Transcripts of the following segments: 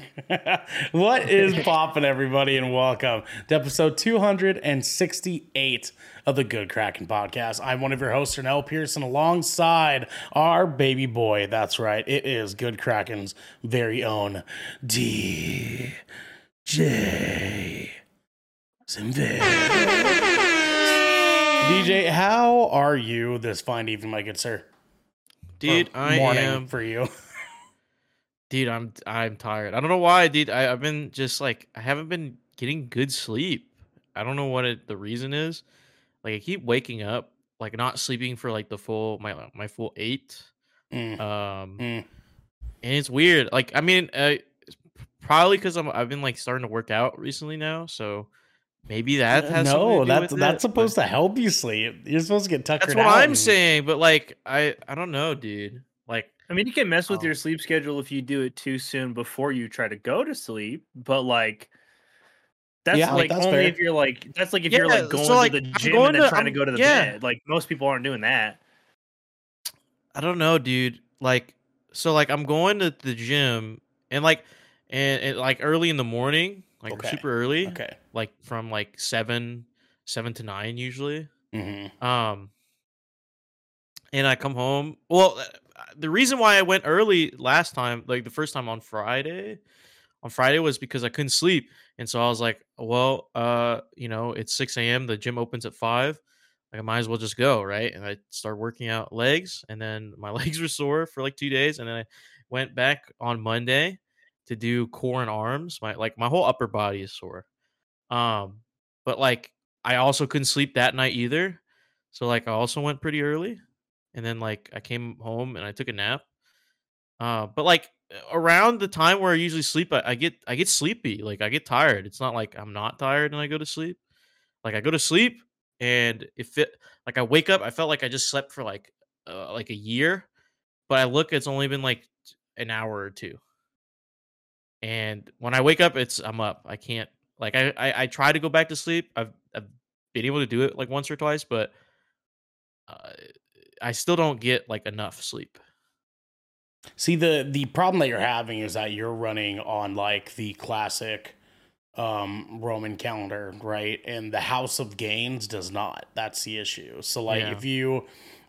what is poppin', everybody, and welcome to episode 268 of the Good Kraken podcast. I'm one of your hosts, Ernell Pearson, alongside our baby boy. That's right, it is Good Kraken's very own DJ Symphix. DJ, how are you this fine evening, my good sir? Dude, Or I morning am. for you. Dude, I'm I'm tired. I don't know why, dude. I, I've been just like I haven't been getting good sleep. I don't know what it, the reason is. Like I keep waking up, like not sleeping for like the full my my full eight. Mm, Um, mm. and it's weird. Like I mean, uh, probably because I'm I've been like starting to work out recently now, so maybe that has no, to do that's that's it, supposed but- to help you sleep. You're supposed to get tuckered That's what I'm and- saying, but like I I don't know, dude. Like I mean, you can mess with Oh. your sleep schedule if you do it too soon before you try to go to sleep, but like that's Yeah, like that's only fair. if you're like that's like if you're like going so, like, to the gym and then to- trying to I'm- go to the yeah. bed. Like most people aren't doing that. I don't know, dude. Like, so like I'm going to the gym and like, and, and like early in the morning, like Okay. super early, Okay. like from like seven, seven to nine usually. hmm Um, and I come home. Well, the reason why I went early last time, like the first time on Friday, on Friday was because I couldn't sleep, and so I was like, well, uh, you know, it's six a.m. The gym opens at five. Like I might as well just go, right? And I started working out legs, and then my legs were sore for like two days, and then I went back on Monday to do core and arms. My like my whole upper body is sore. Um, but like I also couldn't sleep that night either. So like I also went pretty early. And then like I came home and I took a nap. Uh but like around the time where I usually sleep, I, I get I get sleepy. Like I get tired. It's not like I'm not tired and I go to sleep. Like I go to sleep and if it like I wake up, I felt like I just slept for like uh, like a year. But I look, it's only been like an hour or two. And when I wake up, it's I'm up. I can't like I I, I try to go back to sleep. I've I've been able to do it like once or twice, but uh, I still don't get like enough sleep. See the the problem that you're having is that you're running on like the classic um Roman calendar, right? And the House of Gains does not. That's the issue. So like Yeah. if you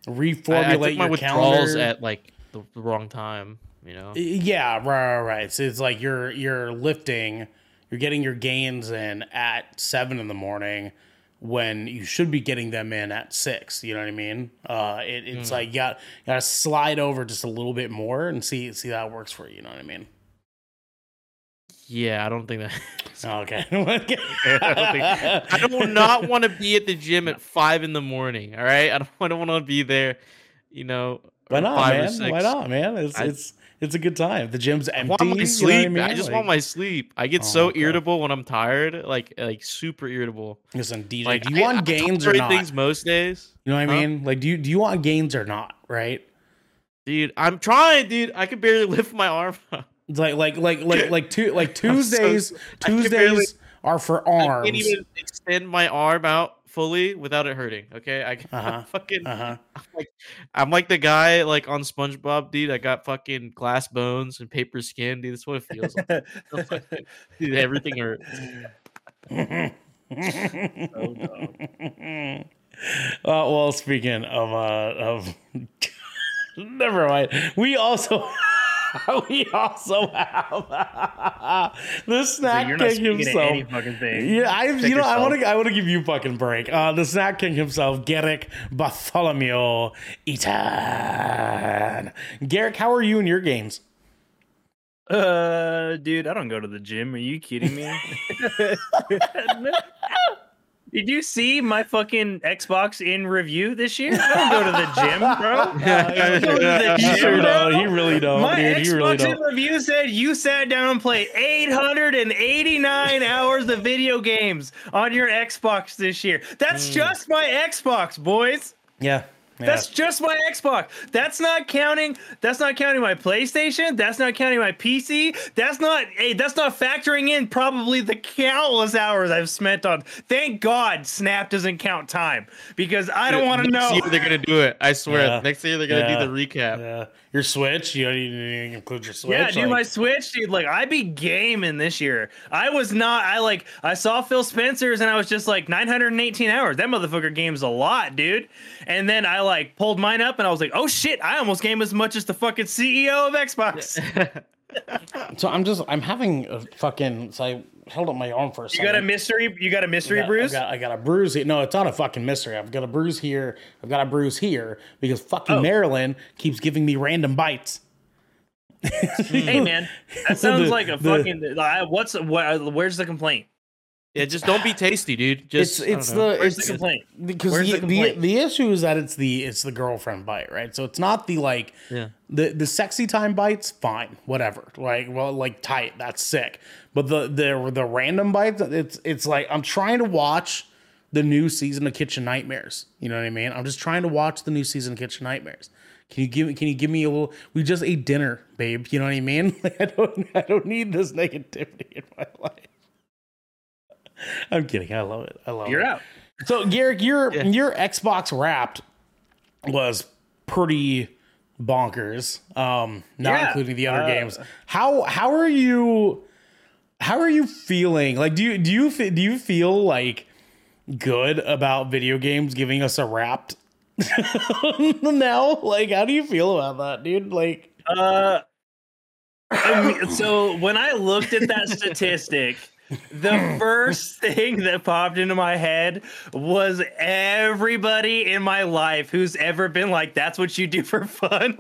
I, I reformulate took my your withdrawals calendar, at like the, the wrong time. You know. Yeah, right, right, right. So it's like you're you're lifting, you're getting your gains in at seven in the morning when you should be getting them in at six. You know what I mean? Uh, it, it's Hmm. like you got you got to slide over just a little bit more and see see how it works for you. You know what I mean? Yeah, I don't think that. Okay. I don't think. I do not want to be at the gym at five in the morning. All right, I don't, I don't want to be there. You know, Why not, man? Why not, man? It's I- it's it's a good time. The gym's empty. I want my you know what sleep. I, just Like, want my sleep. I get Oh, so irritable when I'm tired, like like super irritable. Listen, DJ, Like, do you I- want I gains or not? Things most days, You know what I mean? Like, do you do you want gains or not? Right? dude. I'm trying, dude. I can barely lift my arm. like like like like like two like I'm so Tuesdays. Barely- Tuesdays are for arms. I can't even extend my arm out fully without it hurting. Okay, I Uh-huh. fucking. Uh huh. I'm like, I'm like the guy like on SpongeBob, dude. I got fucking glass bones and paper skin, dude. That's what it feels like. dude, everything hurts. So dumb. Uh, well, speaking of uh of never mind. We also we also have the snack you're king himself. Yeah, I Check you know I want to I want to give you a fucking break. Uh, the snack king himself, Garrick Bartholomew Eaton. Garrick, how are you in your games? Uh, dude, I don't go to the gym. Are you kidding me? Did you see my fucking Xbox in review this year? I don't go to the gym, bro. I don't go to the He sure don't. He really don't, My dude. He really Xbox in don't. review said you sat down and played 889 hours of video games on your Xbox this year. That's Hmm. just my Xbox, boys. Yeah. Yeah. That's just my Xbox. That's not counting. That's not counting my PlayStation. That's not counting my PC. That's not. Hey, that's not factoring in probably the countless hours I've spent on. Thank God, Snap doesn't count time because I don't want to Next know. year they're gonna do it. I swear. Yeah. Next year they're gonna Yeah. do the recap. Yeah. Your Switch? You, you, you include your Switch? Yeah, dude, Like- my Switch, dude. Like, I be gaming this year. I was not. I like. I saw Phil Spencer's, and I was just like 918 hours. That motherfucker games a lot, dude. And then I like pulled mine up, and I was like, oh shit, I almost game as much as the fucking CEO of Xbox. So I'm just I'm having a fucking. So I held up my arm for a second. You got a mystery. You got a mystery I got, bruise. I got, I got a bruise here. No, it's not a fucking mystery. I've got a bruise here. I've got a bruise here because fucking Oh. Maryland keeps giving me random bites. hey man, that sounds The- like a the- fucking. uh, What's what, where's the complaint? Yeah, just don't be tasty, dude. Just It's I it's know. the Where's it's the complaint? because Where's the, the the, complaint? the issue is that it's the it's the girlfriend bite, right? So it's not the like yeah. the the sexy time bites, fine, whatever. Like well, like tight, that's sick. But the the the random bites, it's it's like I'm trying to watch the new season of Kitchen Nightmares. You know what I mean? I'm just trying to watch the new season of Kitchen Nightmares. Can you give me? Can you give me a little? We just ate dinner, babe. You know what I mean? Like I don't I don't need this negativity in my life. I'm kidding. I love it. I love You're it. out. So Garrick, your Yeah. your Xbox Wrapped was pretty bonkers. Um, not Yeah, including the other uh, games. How how are you? How are you feeling? Like, do you do you do you feel like good about video games giving us a Wrapped now? Like, how do you feel about that, dude? Like, Uh, I mean, so when I looked at that statistic, the first thing that popped into my head was everybody in my life who's ever been like, "That's what you do for fun."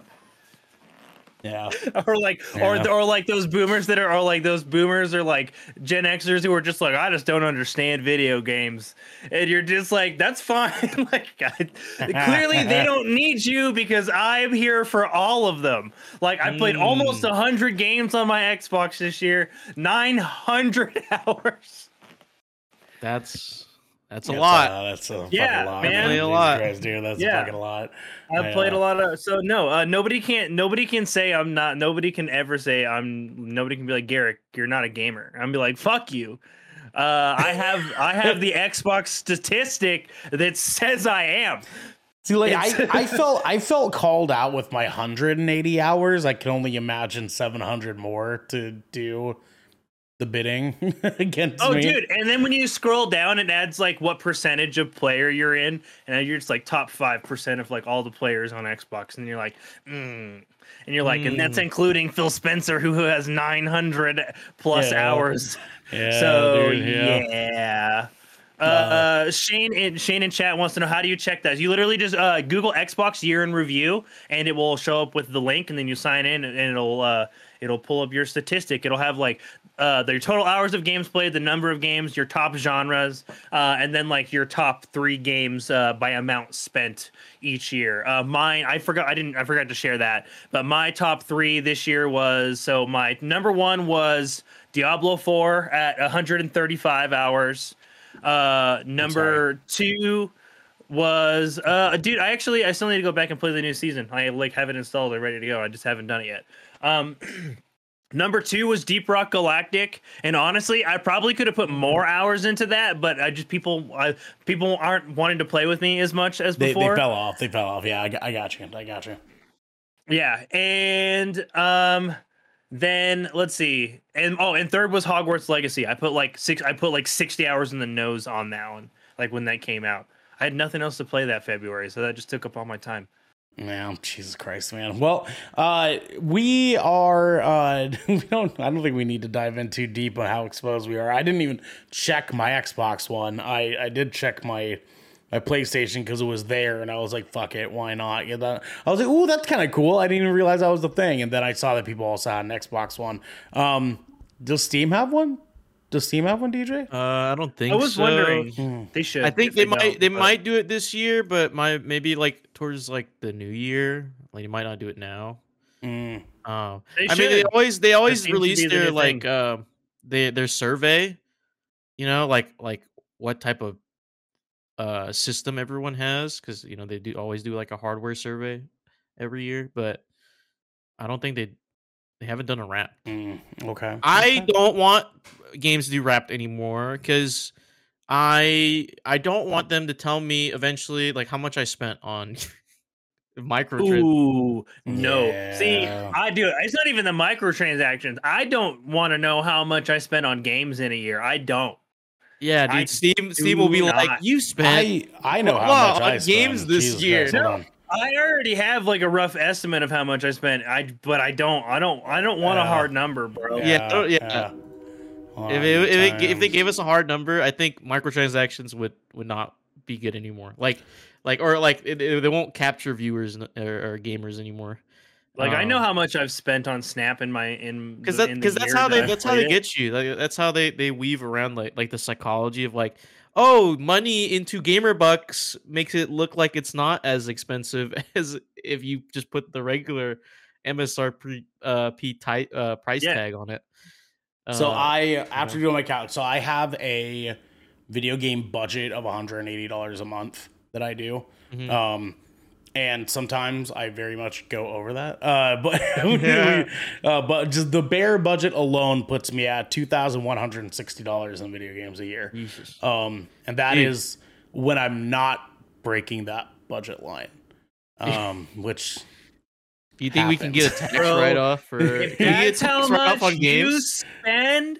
Yeah, or like Yeah. or or like those boomers that are or like those boomers or like Gen Xers who are just like I just don't understand video games. And you're just like that's fine. Like I, clearly they don't need you because I'm here for all of them. Like I played almost Mm. a hundred games on my Xbox this year. 900 hours. That's that's a That's, lot. that's a Yeah, fucking lot. man. Definitely a lot. Christ, dude, that's Yeah. a fucking lot. I've I, played a lot of so no uh, nobody can't nobody can say I'm not nobody can ever say I'm nobody can be like Garrick you're not a gamer I'm be like fuck you uh, I have I have the Xbox statistic that says I am See, like I, I felt I felt called out with my 180 hours. I can only imagine 700 more to do the bidding against oh me. dude and then when you scroll down it adds like what percentage of player you're in and you're just like top 5% of like all the players on Xbox and you're like mm. and you're like and that's Mm. including Phil Spencer who has 900 plus Yeah. hours Yeah, so dude, yeah. Uh, uh, Shane in Shane in chat wants to know how do you check that? You literally just uh, Google Xbox year in review, and it will show up with the link, and then you sign in, and it'll uh, it'll pull up your statistic. It'll have like uh, their total hours of games played, the number of games, your top genres, uh, and then like your top three games uh, by amount spent each year. Uh, mine, I forgot, I didn't, I forgot to share that, but my top three this year was so my number one was Diablo 4 at 135 hours. Uh, number two was uh, dude. I actually I still need to go back and play the new season. I like have it installed and ready to go. I just haven't done it yet. Um, number two was Deep Rock Galactic, and honestly, I probably could have put more hours into that, but I just people I, people aren't wanting to play with me as much as They, they fell off. They fell off. Yeah, I, I got you. I got you. Yeah, and um then let's see. And oh, and third was Hogwarts Legacy. I put like six I put like 60 hours in the nose on that one. Like when that came out. I had nothing else to play that February, so that just took up all my time. Yeah, Jesus Christ, man. Well, uh, we are. Uh, we don't. I don't think we need to dive in too deep on how exposed we are. I didn't even check my Xbox One. I I did check my my PlayStation because it was there, and I was like, "Fuck it, why not?" Yeah, that, I was like, "Ooh, that's kind of cool." I didn't even realize that was the thing, and then I saw that people also had an Xbox One. Um, does Steam have one? Does Steam have one, DJ? Uh, I don't think I was so. wondering. They should. I think if they might don't, they but- might do it this year, but my maybe like towards like the new year. Like you might not do it now. Mm, Um, They I mean, they always they always seems release be the their like thing. uh, they their survey. You know, like like what type of uh system everyone has because you know they do always do like a hardware survey every year, but I don't think they they haven't done a wrap. mm, okay. I don't want games to do wrapped anymore because I I don't want them to tell me eventually like how much I spent on microtrans. Ooh, no. See, I do. It's not even the microtransactions. I don't want to know how much I spent on games in a year. I don't. Yeah, dude. I Steve, Steam will be do like, you spent I I know how Wow, much on I games this Jesus year. Christ, hold No. On. I already have like a rough estimate of how much I spent. I but I don't. I don't. I don't want a hard number, bro. Yeah, yeah. Hold if it, if, it, if they gave us a hard number, I think microtransactions would would not be good anymore. Like like or like it, it- they won't capture viewers or, or gamers anymore. Like I know Um, how much I've spent on Snap in my in because the- that because that's how they I've that's how they it. get you. Like, that's how they they weave around like like the psychology of like oh money into gamer bucks makes it look like it's not as expensive as if you just put the regular MSRP uh, P ti- uh, price Yeah. tag on it. So Uh, I after doing my count, so I have a video game budget of $180 a month that I do. Mhm. Um and sometimes I very much go over that. Uh but Yeah. uh, but just the bare budget alone puts me at $2,160 in video games a year. Um and that Dude. is when I'm not breaking that budget line. Um which Do you think we can get a tax write off for? If can we get that's how tax write-off much on you spend,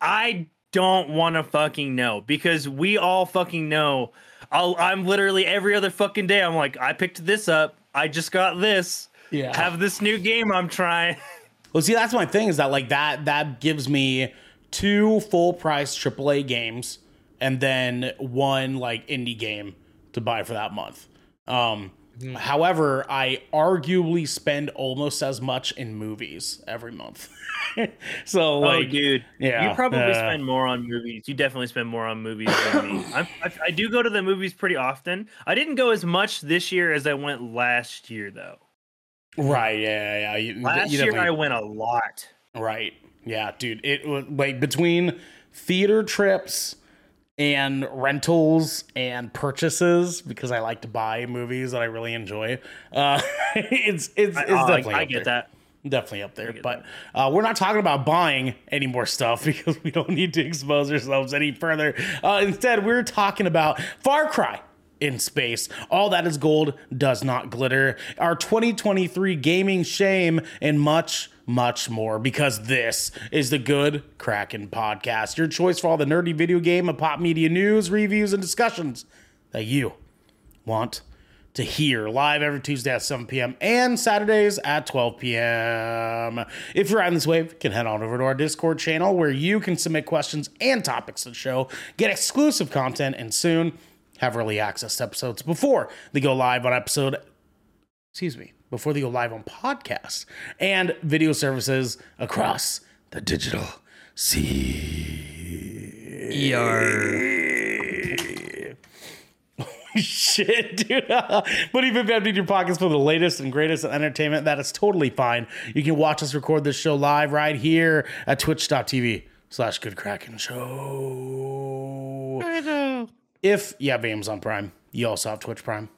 I don't want to fucking know because we all fucking know. I'll, I'm literally every other fucking day. I'm like, I picked this up. I just got this. yeah. Have this new game I'm trying. Well, see, that's my thing is that like that that gives me two full price AAA games and then one like indie game to buy for that month. Um, However, I arguably spend almost as much in movies every month. so like, oh, dude. yeah, you probably uh, spend more on movies. You definitely spend more on movies than me. I'm, I, I do go to the movies pretty often. I didn't go as much this year as I went last year, though. right? Yeah, yeah. You, Last you year I went a lot. Right. Yeah, dude. It was like between theater trips and rentals and purchases because I like to buy movies that I really enjoy. Uh, it's it's it's I, oh, I- definitely I get there. that. Definitely up there. But uh, we're not talking about buying any more stuff because we don't need to expose ourselves any further. Uh, instead, we're talking about Far Cry in space. All that is gold does not glitter. Our 2023 gaming shame and much, much more because this is the Good Kraken podcast. Your choice for all the nerdy video game and pop media news, reviews, and discussions that you want to hear live every Tuesday at 7 p.m. and Saturdays at 12 p.m. If you're on this wave, you can head on over to our Discord channel where you can submit questions and topics to the show, get exclusive content, and soon have early access to episodes before they go live on episode, excuse me, before they go live on podcasts and video services across the digital sea. Shit, dude. but even if you emptied your pockets for the latest and greatest in entertainment, that is totally fine. You can watch us record this show live right here at twitch.tv slash good kraken show. If you have Amazon Prime, you also have Twitch Prime.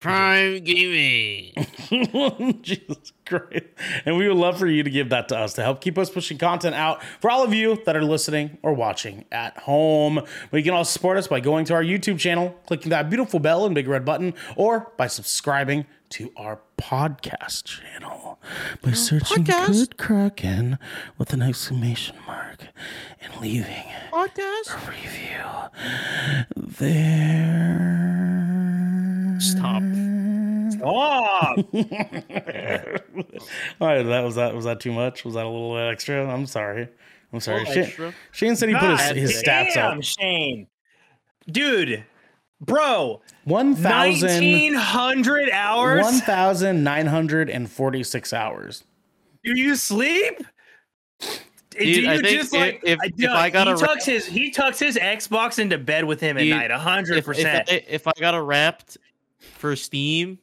Prime Gaming. Jesus Christ. And we would love for you to give that to us to help keep us pushing content out for all of you that are listening or watching at home. But you can also support us by going to our YouTube channel, clicking that beautiful bell and big red button, or by subscribing to our podcast channel by oh, searching podcast? Good Kraken with an exclamation mark and leaving Podcast. a review there. Stop. Oh, All right, that was that was that too much? Was that a little extra? I'm sorry. I'm sorry. Shane. Shane said he put his, God his stats damn, up. Shane. Dude, bro, One thousand 1900 hours? one thousand nine hundred and forty six hours. Do you sleep? Do Dude, I you think just like if- I- if dude, I gotta he tucks his he tucks his Xbox into bed with him at Dude, night, hundred If, if, percent. If I got a wrapped for Steam,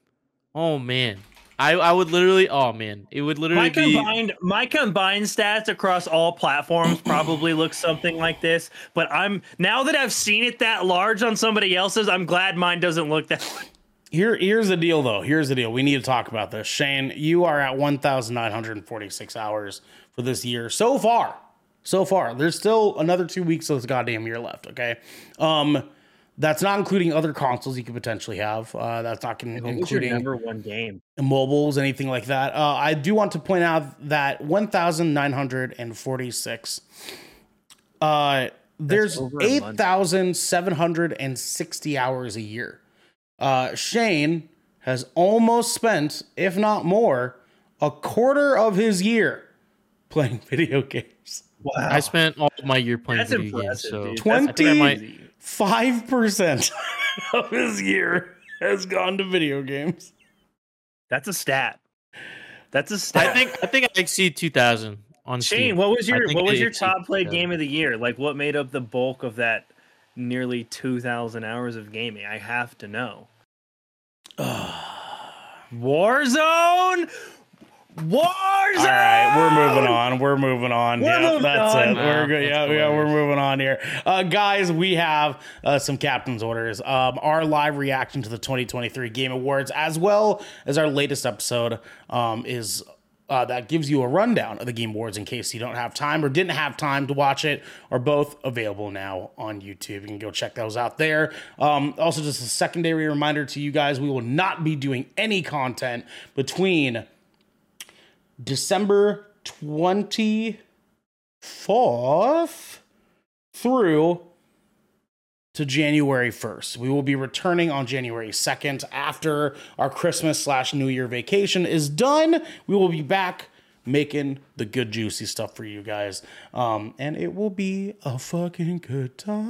oh man, I I would literally. Oh man, it would literally My be. combined my combined stats across all platforms probably look something like this, but I'm now that I've seen it that large on somebody else's, I'm glad mine doesn't look that. Here, here's the deal, though. Here's the deal. We need to talk about this. Shane, you are at 1,946 hours for this year so far. So far, there's still another two weeks of this goddamn year left. Okay, um, That's not including other consoles you could potentially have. Uh, that's not con- What was your including number one game? mobiles, anything like that. Uh, I do want to point out that 1,946. Uh, there's over a month. 8,760 hours a year. Uh, Shane has almost spent, if not more, a quarter of his year playing video games. Wow, I spent all of my year playing that's video impressive, games. So dude. Twenty- I think I might. Five percent of his year has gone to video games. That's a stat. That's a stat. I think I think I exceed 2,000 on Shane, Steam. what was your what was your top played game of the year? Like, what made up the bulk of that nearly two thousand hours of gaming? I have to know. Warzone. Warzone. All right, we're moving on. We're moving on. We're yeah, moving that's on. it. Wow, we're good. Yeah, yeah, we're moving on here. Uh, guys, we have uh, some captain's orders. Um, our live reaction to the 2023 Game Awards, as well as our latest episode, um, is. Uh, that gives you a rundown of the Game Awards in case you don't have time or didn't have time to watch it, are both available now on YouTube. You can go check those out there. Um, also, just a secondary reminder to you guys we will not be doing any content between December 24th through to January 1st. We will be returning on January 2nd after our Christmas slash New Year vacation is done. We will be back making the good juicy stuff for you guys. Um, and it will be a fucking good time.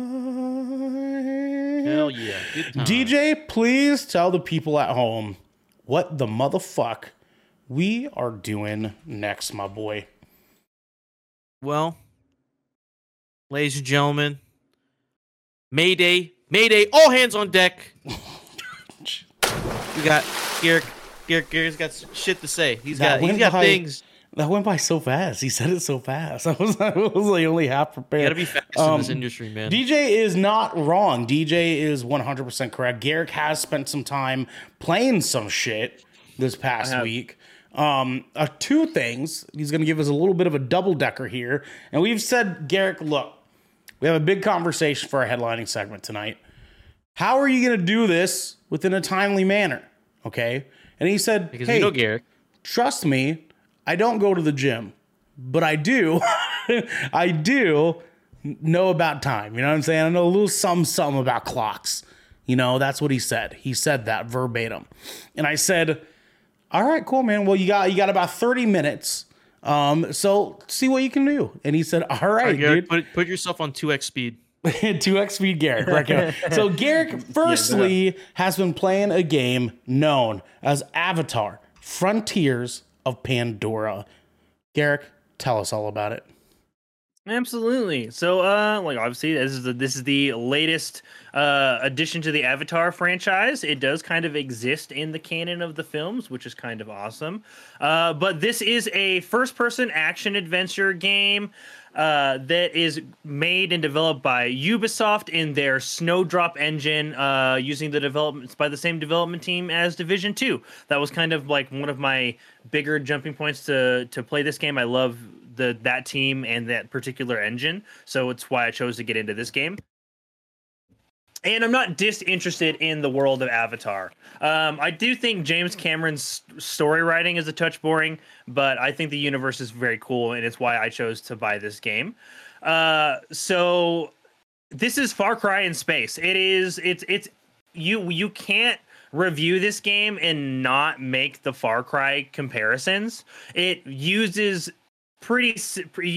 Hell yeah. Good time. DJ, please tell the people at home what the motherfuck we are doing next, my boy. Well, ladies and gentlemen, Mayday, Mayday, all hands on deck. we got Garrick. Garrick, Garrick's got shit to say. He's That got he's went got by- things. That went by so fast. He said it so fast. I was, I was like only half prepared. You gotta be fast in Um, this industry, man. DJ is not wrong. DJ is 100% correct. Garrick has spent some time playing some shit this past week. Um, uh, two things. He's going to give us a little bit of a double decker here. And we've said, Garrick, look, we have a big conversation for our headlining segment tonight. How are you going to do this within a timely manner? Okay. And he said, because hey, we know Garrick. trust me, I don't go to the gym, but I do, I do know about time. You know what I'm saying? I know a little something, something about clocks. You know, that's what he said. He said that verbatim. And I said, all right, cool, man. Well, you got, you got about 30 minutes. Um, so see what you can do. And he said, all right, Garrick, dude. put put yourself on two x speed. 2x speed Garrick. Right so Garrick, firstly, has been playing a game known as Avatar: Frontiers of Pandora. Garrick, tell us all about it. Absolutely. So, uh, like obviously, this is the, this is the latest uh, addition to the Avatar franchise. It does kind of exist in the canon of the films, which is kind of awesome. Uh, but this is a first-person action adventure game uh, that is made and developed by Ubisoft in their Snowdrop engine, uh, using the developments by the same development team as Division Two. That was kind of like one of my bigger jumping points to to play this game. I love the that team and that particular engine, so it's why I chose to get into this game. And I'm not disinterested in the world of Avatar. Um, I do think James Cameron's story writing is a touch boring, but I think the universe is very cool, and it's why I chose to buy this game. Uh, so this is Far Cry in space. It is. It's. It's. You. You can't review this game and not make the Far Cry comparisons. It uses pretty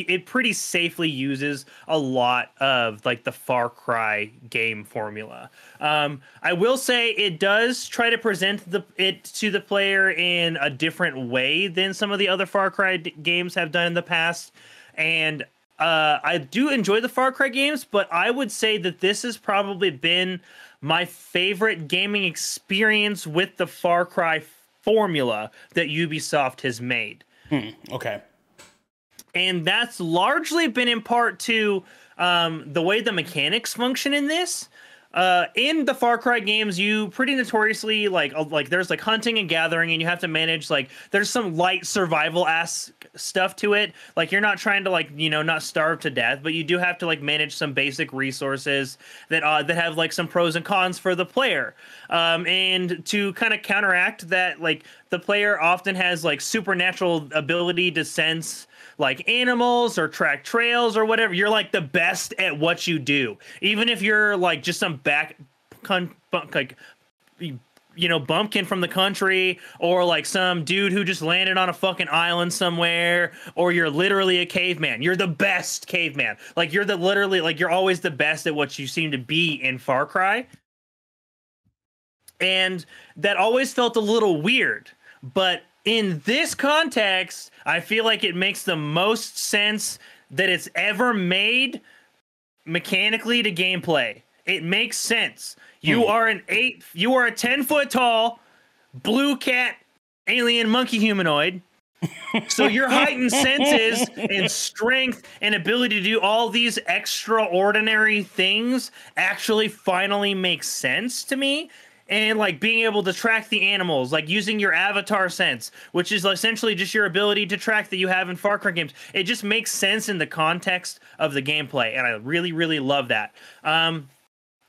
it pretty safely uses a lot of like the Far Cry game formula. Um, I will say it does try to present the it to the player in a different way than some of the other Far Cry d- games have done in the past, and uh, I do enjoy the Far Cry games, but I would say that this has probably been my favorite gaming experience with the Far Cry formula that Ubisoft has made Okay. And that's largely been in part to um, the way the mechanics function in this. Uh, in the Far Cry games, you pretty notoriously like uh, like there's like hunting and gathering, and you have to manage like there's some light survival ass stuff to it. Like you're not trying to like you know not starve to death, but you do have to like manage some basic resources that uh, that have like some pros and cons for the player. Um, and to kind of counteract that, like the player often has like supernatural ability to sense like animals or track trails or whatever. You're like the best at what you do, even if you're like just some back con- like you know, bumpkin from the country, or like some dude who just landed on a fucking island somewhere, or you're literally a caveman. You're the best caveman. Like you're the literally like you're always the best at what you seem to be in Far Cry. And that always felt a little weird. But in this context, I feel like it makes the most sense that it's ever made mechanically to gameplay. It makes sense. You hmm. are an eight. You are a ten foot tall blue cat alien monkey humanoid. so your heightened senses and strength and ability to do all these extraordinary things actually finally makes sense to me and like being able to track the animals, like using your avatar sense, which is essentially just your ability to track that you have in Far Cry games. It just makes sense in the context of the gameplay, and I really, really love that. Um,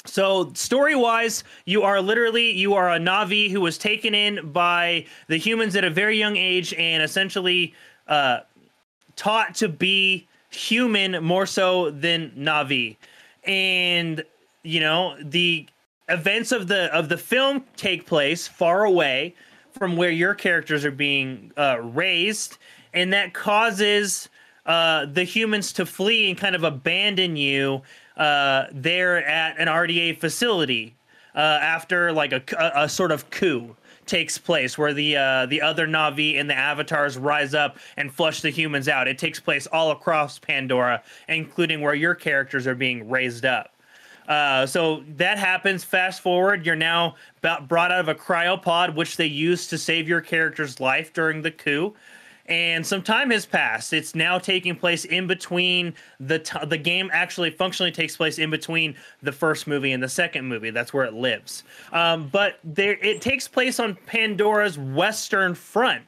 so story wise, you are literally you are a Navi who was taken in by the humans at a very young age and essentially uh, taught to be human more so than Navi. And you know the events of the of the film take place far away from where your characters are being uh, raised, and that causes uh, the humans to flee and kind of abandon you uh, there at an RDA facility uh, after like a, a, sort of coup takes place where the uh, the other Navi and the avatars rise up and flush the humans out. It takes place all across Pandora, including where your characters are being raised up. Uh, so that happens. Fast forward, you're now brought out of a cryopod, which they used to save your character's life during the coup and some time has passed. It's now taking place in between the the game actually functionally takes place in between the first movie and the second movie. That's where it lives. Um, but there, it takes place on Pandora's western front,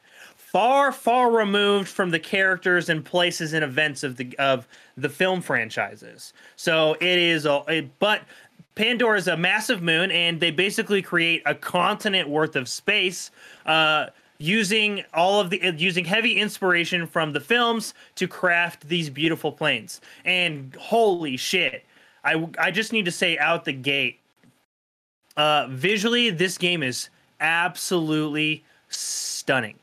far far removed from the characters and places and events of the of the film franchises. So it is a, a but Pandora is a massive moon, and they basically create a continent worth of space. Uh, using all of the using heavy inspiration from the films to craft these beautiful planes. And holy shit, I I just need to say out the gate, uh, visually this game is absolutely stunning.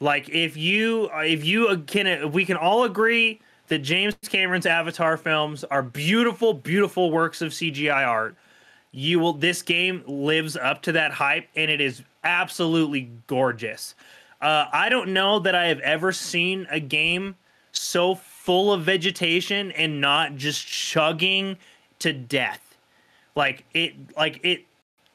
Like if you if you can if we can all agree that James Cameron's Avatar films are beautiful, beautiful works of CGI art. You will this game lives up to that hype and it is absolutely gorgeous. Uh, I don't know that I have ever seen a game so full of vegetation and not just chugging to death. Like it, like it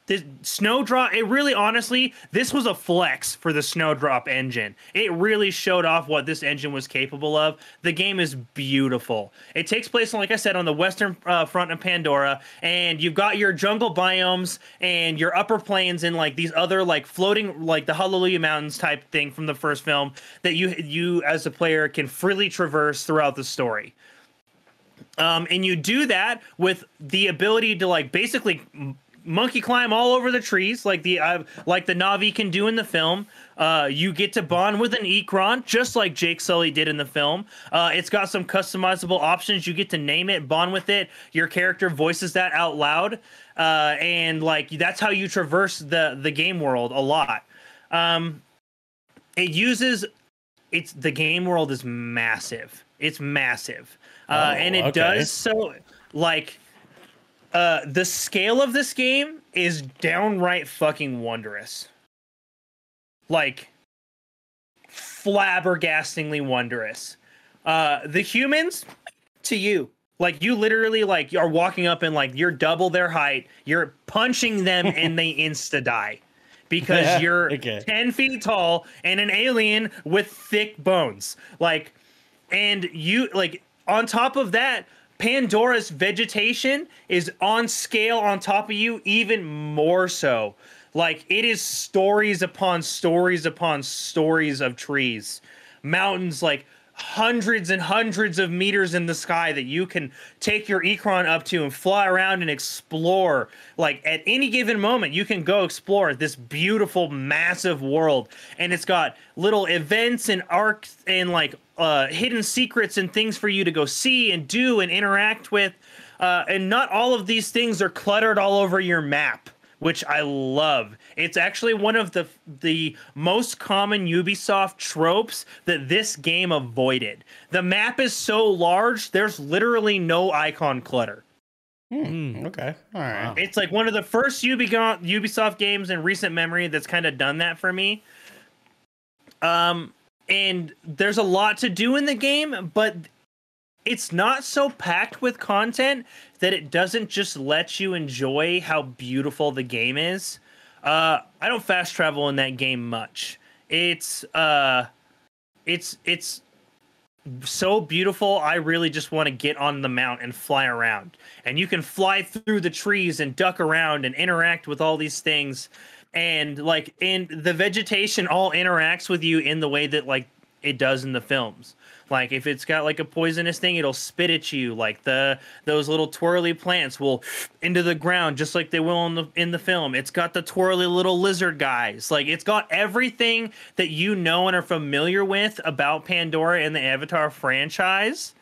this snowdrop it really honestly this was a flex for the snowdrop engine. It really showed off what this engine was capable of. The game is beautiful. It takes place like i said on the western uh, front of pandora and you've got your jungle biomes and your upper plains and like these other like floating like the hallelujah mountains type thing from the first film that you you as a player can freely traverse throughout the story. Um, and you do that with the ability to like basically monkey climb all over the trees like the uh, like the Navi can do in the film. Uh, you get to bond with an Ikran, just like Jake Sully did in the film. Uh, it's got some customizable options. You get to name it, bond with it. Your character voices that out loud, uh, and like that's how you traverse the the game world a lot. Um, it uses it's the game world is massive. It's massive, uh, oh, and it okay. does so like uh, the scale of this game is downright fucking wondrous. Like, flabbergastingly wondrous. Uh, the humans, to you, like you literally like are walking up and like you're double their height. You're punching them and they insta die because you're okay. 10 feet tall and an alien with thick bones. Like, and you like on top of that, Pandora's vegetation is on scale on top of you, even more so. Like it is stories upon stories upon stories of trees. mountains like hundreds and hundreds of meters in the sky that you can take your Ikran up to and fly around and explore. Like at any given moment, you can go explore this beautiful, massive world. And it's got little events and arcs and like uh, hidden secrets and things for you to go see and do and interact with. Uh, and not all of these things are cluttered all over your map which I love. It's actually one of the the most common Ubisoft tropes that this game avoided. The map is so large, there's literally no icon clutter. Hmm. Okay. All right. It's like one of the first Ubisoft Ubisoft games in recent memory that's kind of done that for me. Um and there's a lot to do in the game, but it's not so packed with content that it doesn't just let you enjoy how beautiful the game is. Uh, I don't fast travel in that game much. It's uh, it's it's so beautiful. I really just want to get on the mount and fly around. And you can fly through the trees and duck around and interact with all these things. And like in the vegetation all interacts with you in the way that like it does in the films. Like if it's got like a poisonous thing, it'll spit at you. Like the those little twirly plants will into the ground just like they will in the in the film. It's got the twirly little lizard guys. Like it's got everything that you know and are familiar with about Pandora and the Avatar franchise.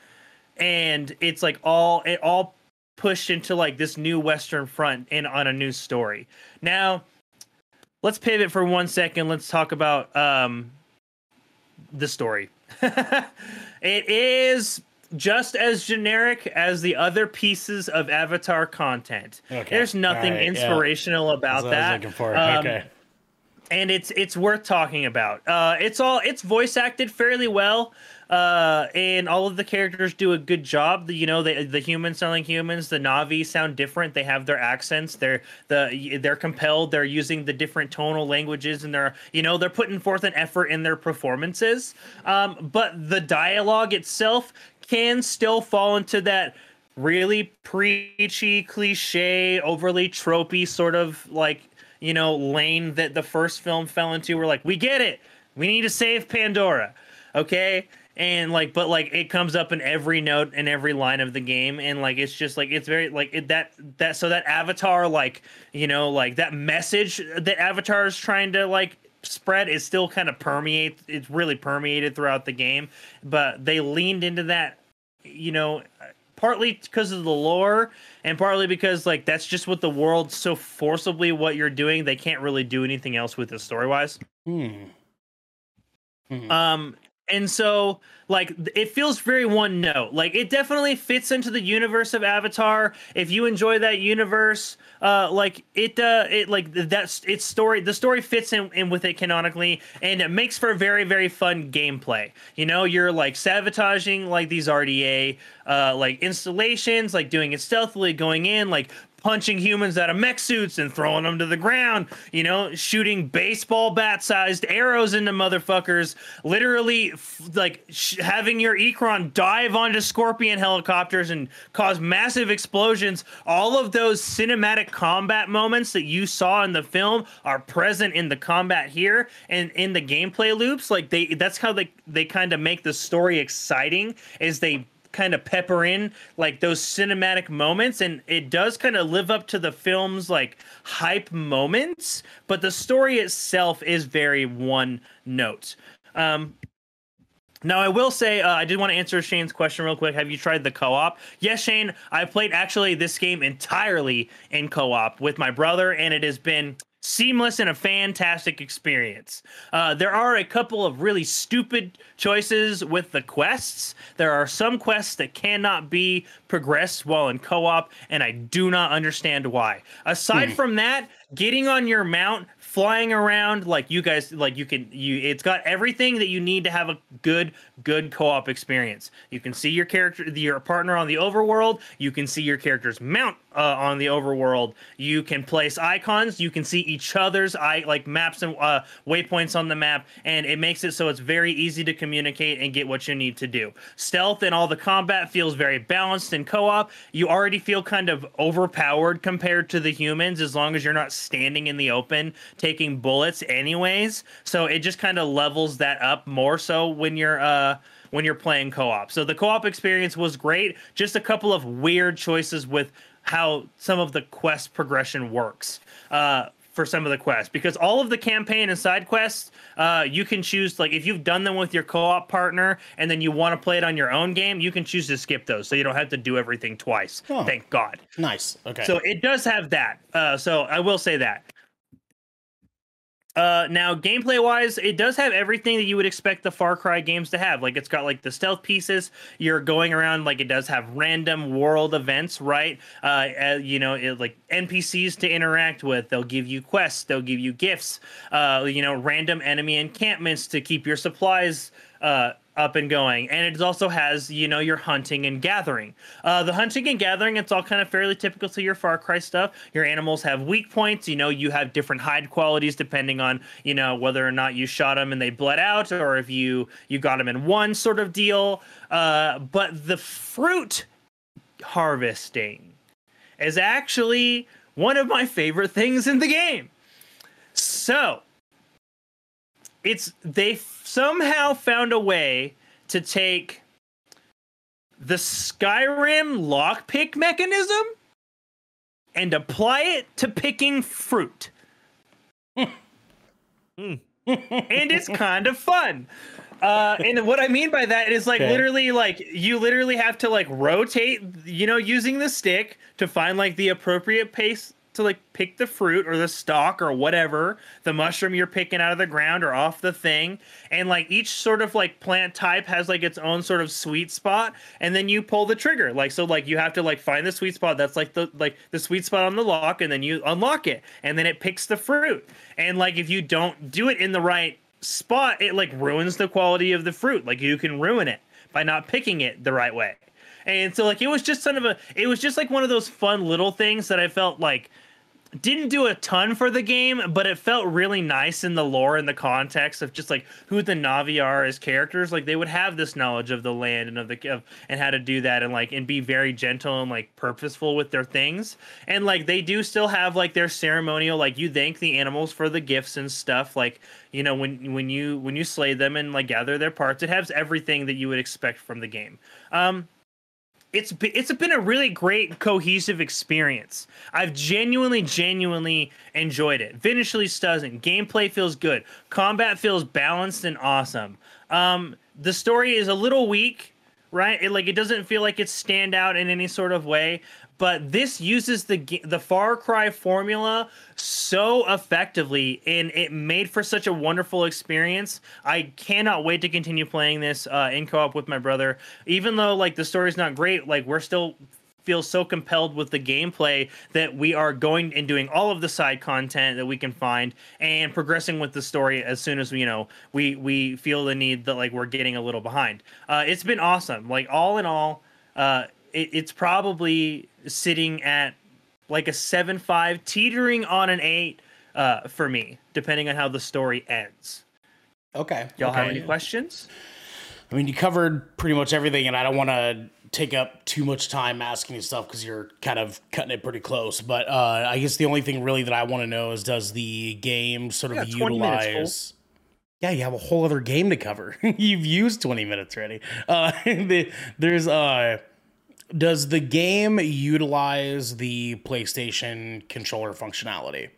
And it's like all it all pushed into like this new Western front and on a new story. Now, let's pivot for one second. Let's talk about um the story. it is just as generic as the other pieces of Avatar content. Okay. There's nothing right, yeah. inspirational about That's what I was that. looking for. Um, okay. and it's it's worth talking about. Uh, it's all it's voice acted fairly well, uh, and all of the characters do a good job. The, you know, the the humans sound like humans. The Navi sound different. They have their accents. They're the they're compelled. They're using the different tonal languages, and they're you know they're putting forth an effort in their performances. Um, but the dialogue itself can still fall into that really preachy, cliche, overly tropey sort of like you know lane that the first film fell into. We're like, we get it. We need to save Pandora, okay? And like, but like, it comes up in every note and every line of the game, and like, it's just like it's very like it, that that so that Avatar like you know like that message that Avatar is trying to like spread is still kind of permeate it's really permeated throughout the game but they leaned into that you know partly because of the lore and partly because like that's just what the world so forcibly what you're doing they can't really do anything else with it story wise Hmm. Hmm. um and so like it feels very one note. Like it definitely fits into the universe of avatar. If you enjoy that universe uh like it uh it like that's its story the story fits in, in with it canonically and it makes for very very fun gameplay. You know you're like sabotaging like these rda uh like installations like doing it stealthily going in like punching humans out of mech suits and throwing them to the ground, you know, shooting baseball bat sized arrows into motherfuckers, literally f- like sh- having your Ikran dive onto Scorpion helicopters and cause massive explosions. All of those cinematic combat moments that you saw in the film are present in the combat here and in the gameplay loops. Like they that's how they they kind of make the story exciting is they kind of pepper in like those cinematic moments and it does kind of live up to the film's like hype moments but the story itself is very one note um now I will say uh, I did want to answer Shane's question real quick. Have you tried the co-op? Yes, Shane. I played actually this game entirely in co-op with my brother, and it has been seamless and a fantastic experience. Uh, there are a couple of really stupid choices with the quests. There are some quests that cannot be progressed while in co-op, and I do not understand why. Aside from that, getting on your mount flying around like you guys like you can you it's got everything that you need to have a good good co-op experience you can see your character your partner on the overworld you can see your character's mount uh, on the overworld, you can place icons. You can see each other's i like maps and uh, waypoints on the map, and it makes it so it's very easy to communicate and get what you need to do. Stealth and all the combat feels very balanced in co-op. You already feel kind of overpowered compared to the humans, as long as you're not standing in the open taking bullets, anyways. So it just kind of levels that up more so when you're uh when you're playing co-op. So the co-op experience was great. Just a couple of weird choices with how some of the quest progression works. Uh, for some of the quests because all of the campaign and side quests uh, you can choose like if you've done them with your co-op partner and then you want to play it on your own game you can choose to skip those so you don't have to do everything twice Oh. thank god Nice. Okay. so it does have that. Uh, so I will say that. Uh, now, gameplay wise, it does have everything that you would expect the Far Cry games to have. Like, it's got like the stealth pieces. You're going around like it does have random world events, right? Uh, uh, you know, it, like NPCs to interact with. They'll give you quests. They'll give you gifts. Uh, you know, random enemy encampments to keep your supplies uh, up and going. And it also has, you know, your hunting and gathering. Uh, the hunting and gathering, it's all kind of fairly typical to your Far Cry stuff. Your animals have weak points. You know, you have different hide qualities depending on, you know, whether or not you shot them and they bled out, or if you you got them in one sort of deal. Uh, but the fruit harvesting is actually one of my favorite things in the game. So, it's they somehow found a way to take the Skyrim lockpick mechanism and apply it to picking fruit. and it's kind of fun. Uh, and what I mean by that is like Okay. literally like you literally have to like rotate, you know, using the stick to find like the appropriate pace to like pick the fruit or the stalk or whatever, the mushroom you're picking out of the ground or off the thing. And like each sort of like plant type has like its own sort of sweet spot. And then you pull the trigger. Like so like you have to like find the sweet spot that's like the like the sweet spot on the lock and then you unlock it. And then it picks the fruit. And like if you don't do it in the right spot, it like ruins the quality of the fruit. Like you can ruin it by not picking it the right way. And so like it was just kind of a it was just like one of those fun little things that I felt like didn't do a ton for the game, but it felt really nice in the lore and the context of just like who the Na'vi are as characters. Like they would have this knowledge of the land and of the of, and how to do that and like and be very gentle and like purposeful with their things. And like they do still have like their ceremonial like you thank the animals for the gifts and stuff. Like you know when when you when you slay them and like gather their parts, it has everything that you would expect from the game. Um, it's be- it's been a really great cohesive experience. I've genuinely genuinely enjoyed it. Visually stunning, gameplay feels good, combat feels balanced and awesome. Um, the story is a little weak, right? It like it doesn't feel like it's stand out in any sort of way. But this uses the the Far Cry formula so effectively, and it made for such a wonderful experience. I cannot wait to continue playing this uh, in co-op with my brother. Even though like the story's not great, like we're still feel so compelled with the gameplay that we are going and doing all of the side content that we can find and progressing with the story as soon as you know we we feel the need that like we're getting a little behind. Uh, it's been awesome. Like all in all, uh, it, it's probably sitting at like a seven five, teetering on an eight uh, for me, depending on how the story ends. okay. Y'all have any questions? I mean, you covered pretty much everything, and I don't want to take up too much time asking you stuff because you're kind of cutting it pretty close. But uh, I guess the only thing really that I want to know is does the game sort of Yeah, 20 minutes, fool. utilize? Yeah, you have a whole other game to cover. You've used 20 minutes already. Uh, the, there's uh, does the game utilize the PlayStation controller functionality?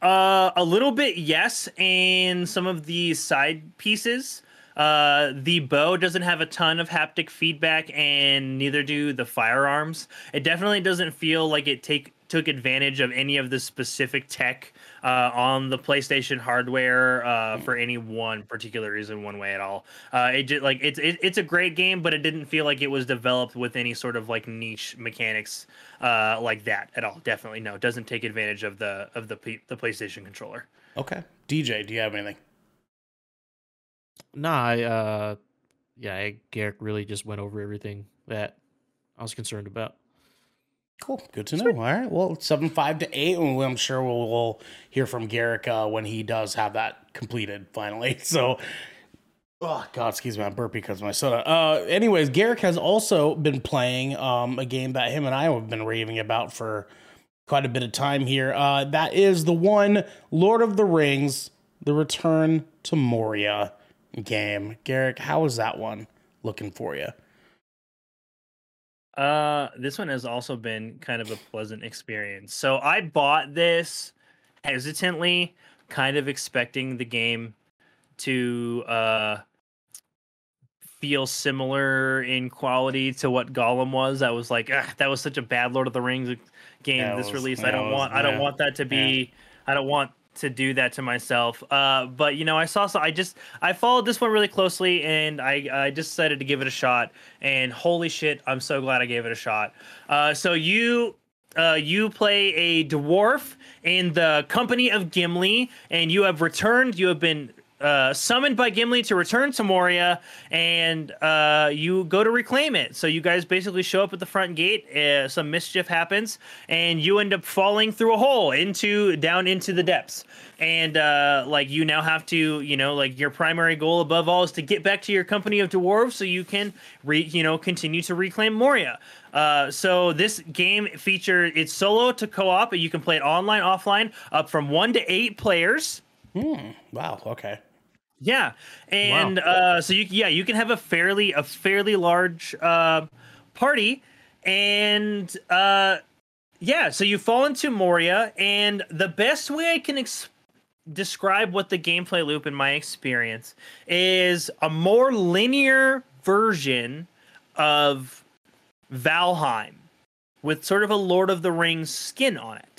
Uh, a little bit, yes. And some of the side pieces. Uh, the bow doesn't have a ton of haptic feedback, and neither do the firearms. It definitely doesn't feel like it take took advantage of any of the specific tech uh, on the PlayStation hardware uh, for any one particular reason, one way at all. Uh, it just like it's it, it's a great game, but it didn't feel like it was developed with any sort of like niche mechanics uh, like that at all. Definitely no, it doesn't take advantage of the of the P- the PlayStation controller. Okay. DJ, do you have anything? Nah, I, uh, yeah, I, Garrick really just went over everything that I was concerned about. Cool. Good to know. All right. Well, seven five to eight, and I'm sure we'll, we'll hear from Garrick uh, when he does have that completed finally. So, oh God, excuse me, I'm burping because of my soda. Uh, anyways, Garrick has also been playing um, a game that him and I have been raving about for quite a bit of time here. Uh, that is the one Lord of the Rings: The Return to Moria game. Garrick, how is that one looking for you? Uh, this one has also been kind of a pleasant experience. So I bought this hesitantly, kind of expecting the game to uh feel similar in quality to what Gollum was. I was like, that was such a bad Lord of the Rings game That this was- release. I don't was- want I don't yeah. want that to be I don't want to do that to myself. Uh, but you know, I saw so I just I followed this one really closely, and I I decided to give it a shot. And holy shit, I'm so glad I gave it a shot. Uh, so you. Uh, you play a dwarf in the company of Gimli, and you have returned. You have been uh, summoned by Gimli to return to Moria, and uh, you go to reclaim it. So you guys basically show up at the front gate. Uh, some mischief happens, and you end up falling through a hole into down into the depths. And uh, like you now have to, you know, like your primary goal above all is to get back to your company of dwarves so you can, re- you know, continue to reclaim Moria. Uh, so this game feature it's solo to co-op. You can play it online, offline, up from one to eight players. Wow. Okay. Yeah, and uh, so you yeah you can have a fairly a fairly large uh, party, and uh, yeah, so you fall into Moria, and the best way I can describe what the gameplay loop in my experience is a more linear version of Valheim with sort of a Lord of the Rings skin on it.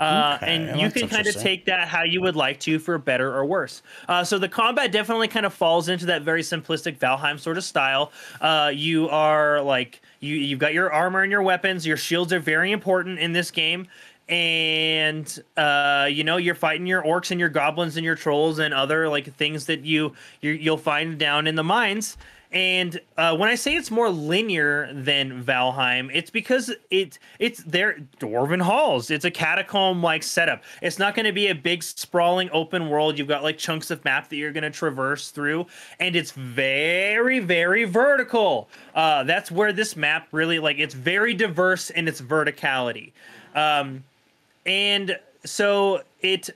Uh, Okay, and you can kind of take that how you would like to for better or worse. Uh, so the combat definitely kind of falls into that very simplistic Valheim sort of style. Uh, you are like you you've got your armor and your weapons. Your shields are very important in this game. And uh, you know you're fighting your orcs and your goblins and your trolls and other like things that you you you'll find down in the mines. And uh, when I say it's more linear than Valheim, it's because it it's their dwarven halls. It's a catacomb like setup. It's not going to be a big sprawling open world. You've got like chunks of map that you're going to traverse through, and it's very very vertical. Uh, that's where this map really like it's very diverse in its verticality, um, and so it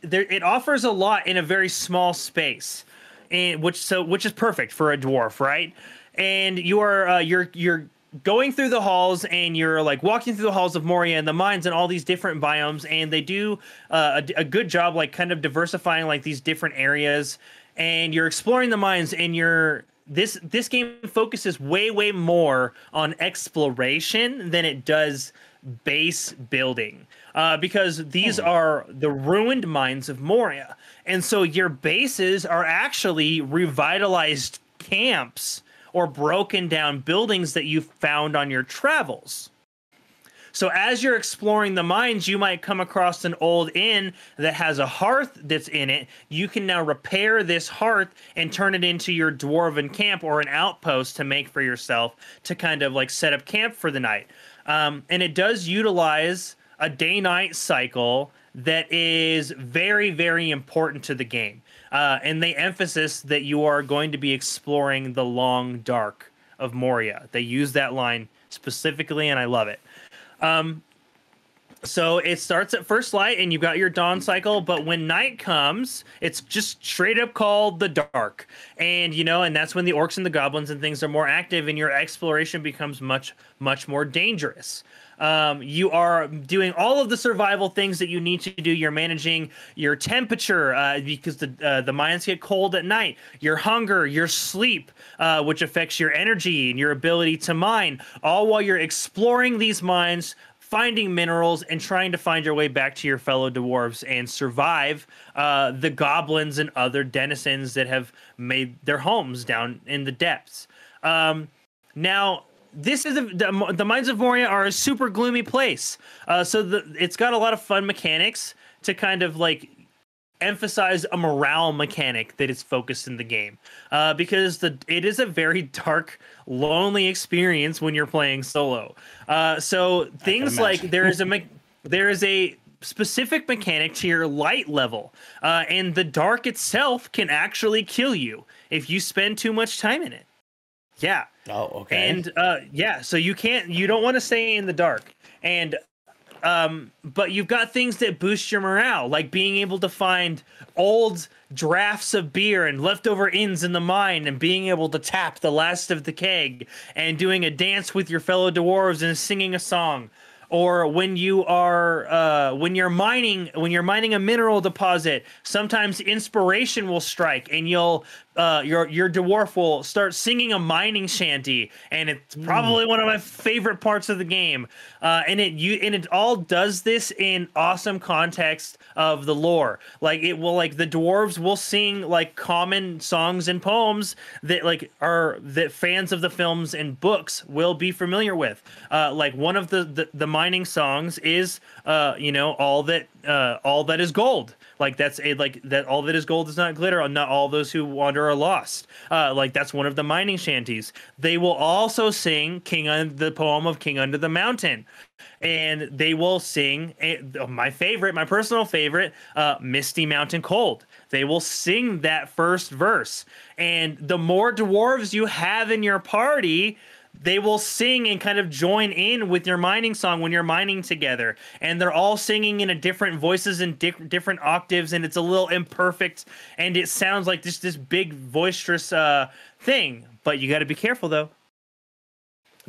there it offers a lot in a very small space and which so which is perfect for a dwarf right? And you are uh, you're you're going through the halls and you're like walking through the halls of moria and the mines and all these different biomes and they do uh, a, a good job like kind of diversifying like these different areas. And you're exploring the mines and you're this this game focuses way way more on exploration than it does base building uh, because these are the ruined mines of Moria. And so your bases are actually revitalized camps or broken down buildings that you found on your travels. So as you're exploring the mines, you might come across an old inn that has a hearth that's in it. You can now repair this hearth and turn it into your dwarven camp or an outpost to make for yourself to kind of like set up camp for the night. Um, and it does utilize a day-night cycle that is very, very important to the game. Uh, and they emphasis that you are going to be exploring the long dark of Moria. They use that line specifically, and I love it. So it starts at first light, and you've got your dawn cycle. But when night comes, it's just straight up called the dark. And you know, and that's when the orcs and the goblins and things are more active, and your exploration becomes much, much more dangerous. Um, you are doing all of the survival things that you need to do. You're managing your temperature uh, because the uh, the mines get cold at night. Your hunger, your sleep, uh, which affects your energy and your ability to mine. All while you're exploring these mines, finding minerals and trying to find your way back to your fellow dwarves and survive uh, the goblins and other denizens that have made their homes down in the depths. Um, now, this is a, the, the mines of Moria are a super gloomy place. Uh, so the, it's got a lot of fun mechanics to kind of like emphasize a morale mechanic that is focused in the game. Uh, because the it is a very dark lonely experience when you're playing solo. Uh, so things like there is a me- there is a specific mechanic to your light level uh, and the dark itself can actually kill you if you spend too much time in it yeah Oh, okay. and uh, yeah, so you can't, you don't want to stay in the dark, and um, but you've got things that boost your morale, like being able to find old drafts of beer and leftover ins in the mine, and being able to tap the last of the keg, and doing a dance with your fellow dwarves and singing a song. Or when you are uh, when you're mining when you're mining a mineral deposit, sometimes inspiration will strike, and you'll uh, your your dwarf will start singing a mining shanty, and it's probably one of my favorite parts of the game. Uh, and it you and it all does this in awesome context of the lore. Like it will like the dwarves will sing like common songs and poems that like are that fans of the films and books will be familiar with. Uh, like one of the, the the mining songs is uh you know all that uh all that is gold like that's a like that all that is gold is not glitter not all those who wander are lost. Uh like that's one of the mining shanties. They will also sing king on the poem of king under the mountain. And they will sing a, my favorite my personal favorite uh misty mountain cold. They will sing that first verse. And the more dwarves you have in your party they will sing and kind of join in with your mining song when you're mining together and they're all singing in a different voices and di- different octaves and it's a little imperfect and it sounds like just this big boisterous uh, thing but you got to be careful though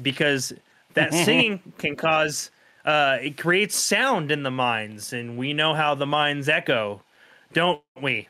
because that singing can cause uh, it creates sound in the mines and we know how the mines echo don't we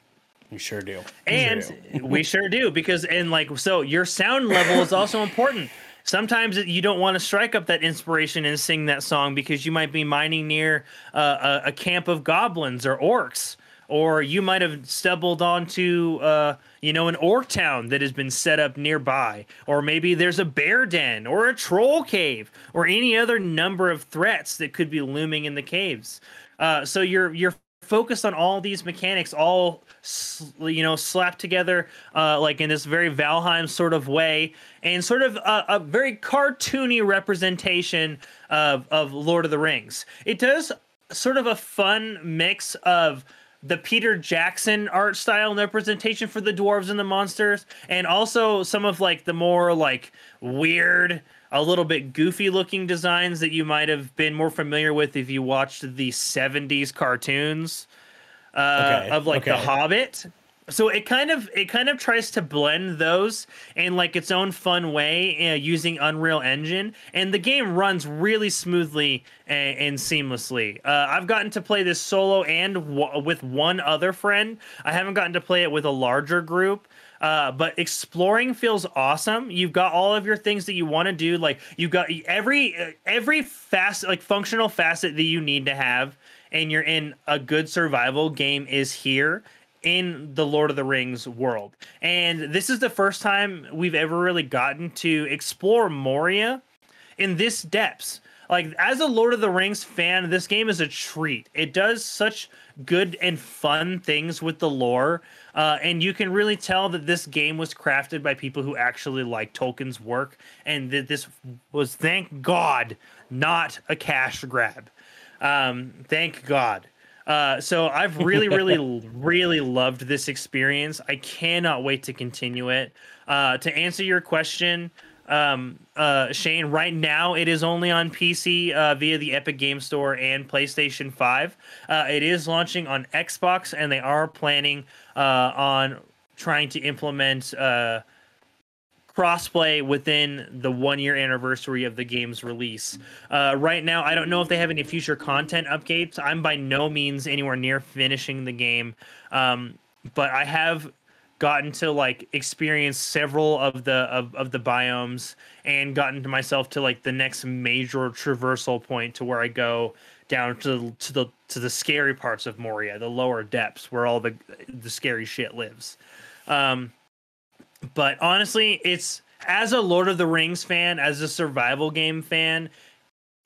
we sure do. We sure and do. we sure do because and like so your sound level is also important sometimes you don't want to strike up that inspiration and sing that song because you might be mining near uh, a, a camp of goblins or orcs or you might have stumbled onto uh, you know an orc town that has been set up nearby or maybe there's a bear den or a troll cave or any other number of threats that could be looming in the caves. Uh, so you're you're focused on all these mechanics all you know slapped together uh, like in this very valheim sort of way and sort of a, a very cartoony representation of, of lord of the rings. It does sort of a fun mix of the Peter Jackson art style and representation for the dwarves and the monsters, and also some of like the more like weird, a little bit goofy looking designs that you might have been more familiar with if you watched the 70s cartoons uh, Okay, of like The. Hobbit. So it kind of it kind of tries to blend those in like its own fun way uh, using Unreal Engine, and the game runs really smoothly and, and seamlessly. Uh, I've gotten to play this solo and w- with one other friend. I haven't gotten to play it with a larger group. Uh, but exploring feels awesome. You've got all of your things that you want to do. Like you've got every every fast like functional facet that you need to have, and you're in a good survival game is here in the Lord of the Rings world. And this is the first time we've ever really gotten to explore Moria in this depths. Like as a Lord of the Rings fan, this game is a treat. It does such good and fun things with the lore, uh, and you can really tell that this game was crafted by people who actually like Tolkien's work, and that this was, thank God, not a cash grab. Um, thank God. Uh, so I've really, really, really loved this experience. I cannot wait to continue it. Uh, to answer your question, um, uh, Shane, right now it is only on PC uh, via the Epic Game Store and PlayStation 5. Uh, it is launching on Xbox, and they are planning uh, on trying to implement uh, crossplay within the one year anniversary of the game's release. Uh, right now, I don't know if they have any future content updates. I'm by no means anywhere near finishing the game, um, but I have gotten to like experience several of the of, of the biomes and gotten to myself to like the next major traversal point to where I go down to the, to the to the scary parts of Moria, the lower depths where all the the scary shit lives. Um, but honestly, it's as a Lord of the Rings fan, as a survival game fan,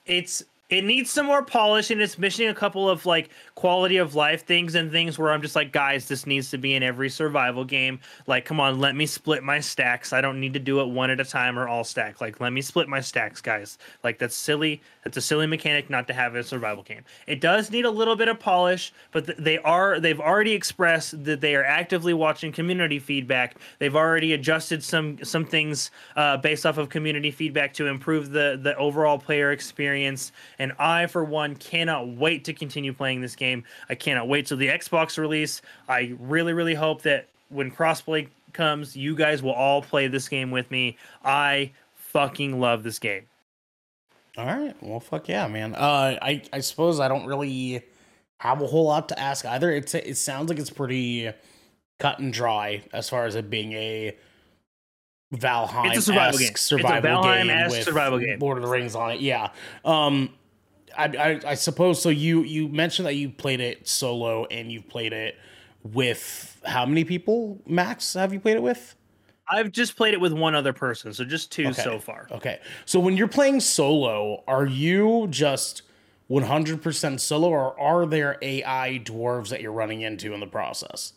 it's it needs some more polish and it's missing a couple of like quality of life things and things where I'm just like, guys, this needs to be in every survival game. Like, come on, let me split my stacks. I don't need to do it one at a time or all stack. Like, let me split my stacks, guys. Like, that's silly. That's a silly mechanic not to have in a survival game. It does need a little bit of polish, but th- they are they've already expressed that they are actively watching community feedback. They've already adjusted some some things uh, based off of community feedback to improve the the overall player experience and I, for one, cannot wait to continue playing this game. I cannot wait till the Xbox release. I really, really hope that when crossplay comes, you guys will all play this game with me. I fucking love this game. All right. Well, fuck yeah, man. Uh, I I suppose I don't really have a whole lot to ask either. It's it sounds like it's pretty cut and dry as far as it being a Valheim. It's a survival game. Survival it's a Valheim with survival game. Lord of the Rings on it. Yeah. Um, I, I I suppose so. You you mentioned that you played it solo and you've played it with how many people max have you played it with? I've just played it with one other person, so just two Okay. so far. Okay. So when you're playing solo, are you just 100% solo or are there AI dwarves that you're running into in the process?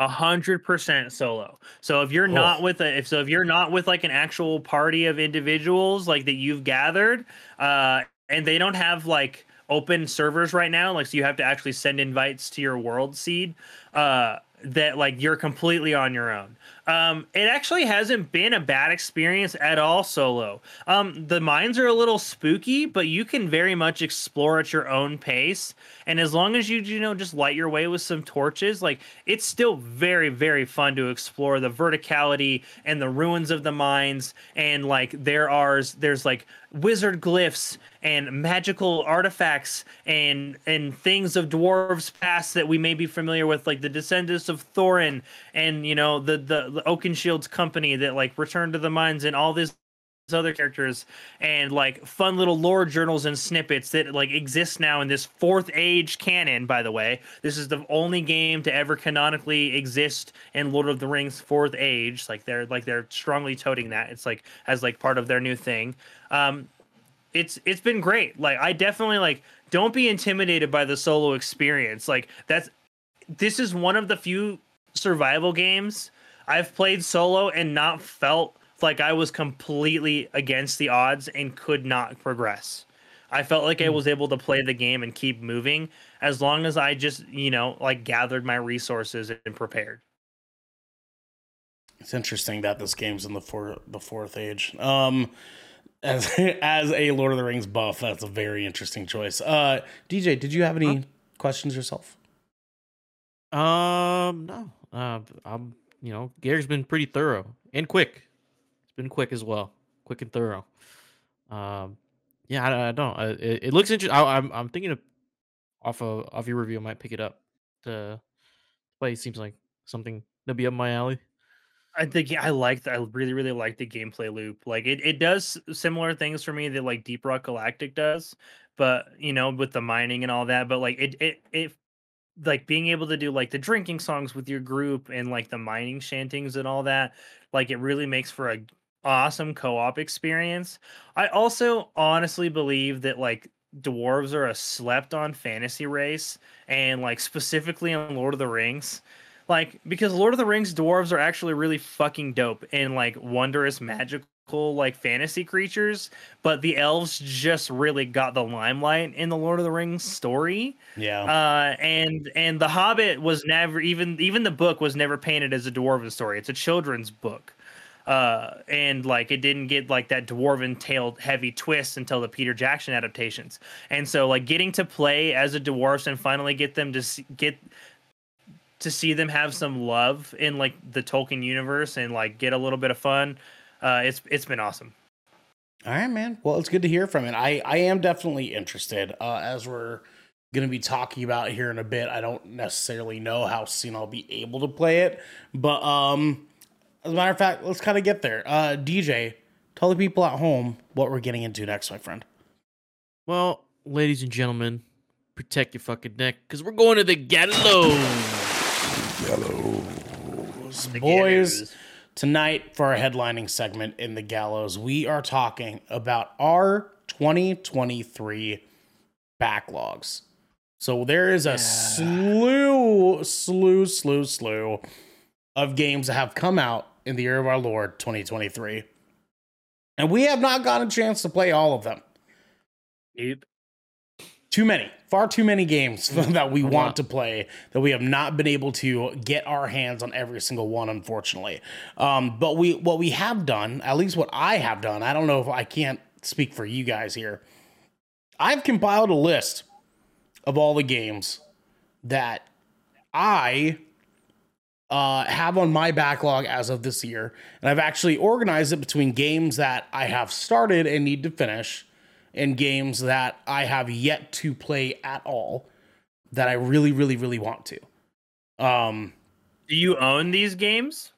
A hundred percent solo. So if you're not with a, if so, if you're not with like an actual party of individuals like that you've gathered, uh, and they don't have like open servers right now, like so you have to actually send invites to your world seed, uh, that like you're completely on your own. Um, it actually hasn't been a bad experience at all solo. Um, the mines are a little spooky, but you can very much explore at your own pace. And as long as you, you know, just light your way with some torches, like it's still very, very fun to explore the verticality and the ruins of the mines. And like there are, there's like wizard glyphs and magical artifacts and and things of dwarves past that we may be familiar with like the descendants of thorin and you know the the, the oakenshields company that like returned to the mines and all this other characters and like fun little lore journals and snippets that like exist now in this fourth age canon by the way. This is the only game to ever canonically exist in lord of the rings fourth age. Like they're like they're strongly toting that. It's like as like part of their new thing. Um it's it's been great. Like i definitely like don't be intimidated by the solo experience. Like that's this is one of the few survival games i've played solo and not felt like i was completely against the odds and could not progress i felt like i was able to play the game and keep moving as long as i just you know like gathered my resources and prepared It's interesting that this game's in the four, the fourth age. Um, as as a Lord of the Rings buff, that's a very interesting choice. Uh, DJ, did you have any questions yourself? Um, no. Uh, I'm. You know, Gary's been pretty thorough and quick. Been quick as well, quick and thorough. Um, yeah, I, I don't. I, it, it looks interesting. I'm. I'm thinking of off of off your review. I might pick it up to play. Seems like something that'd be up my alley. I think I like I really really like the gameplay loop. Like it, it does similar things for me that like Deep Rock Galactic does, but you know with the mining and all that. But like it it it like being able to do like the drinking songs with your group and like the mining shantings and all that. Like it really makes for a awesome co-op experience. I also honestly believe that like dwarves are a slept on fantasy race and like specifically on Lord of the Rings like because Lord of the Rings dwarves are actually really fucking dope and like wondrous magical like fantasy creatures, but the elves just really got the limelight in the Lord of the Rings story. Yeah. Uh, and and the Hobbit was never even even the book was never painted as a dwarven story. It's a children's book. Uh, and like it didn't get like that dwarven tailed heavy twist until the Peter Jackson adaptations. And so like getting to play as a dwarf and finally get them to see, get to see them have some love in like the Tolkien universe and like get a little bit of fun. Uh, it's it's been awesome. All right, man. Well, it's good to hear from it. I, I am definitely interested. Uh, as we're going to be talking about here in a bit, I don't necessarily know how soon I'll be able to play it, but um, as a matter of fact, let's kind of get there. Uh, DJ, tell the people at home what we're getting into next, my friend. Well, ladies and gentlemen, protect your fucking neck because we're going to the gallows. Boys, The boys, Gallows. tonight for our headlining segment in the gallows, we are talking about our 2023 backlogs. So there is a slew, slew, slew, slew of games that have come out in the year of our Lord 2023. And we have not gotten a chance to play all of them. Yep. Too many, far too many games that we want to play that we have not been able to get our hands on every single one, unfortunately. Um, but we, what we have done, at least what I have done, I don't know if I can't speak for you guys here. I've compiled a list of all the games that I uh, have on my backlog as of this year. And I've actually organized it between games that I have started and need to finish and games that I have yet to play at all that I really, really, really want to. Um, Do you own these games?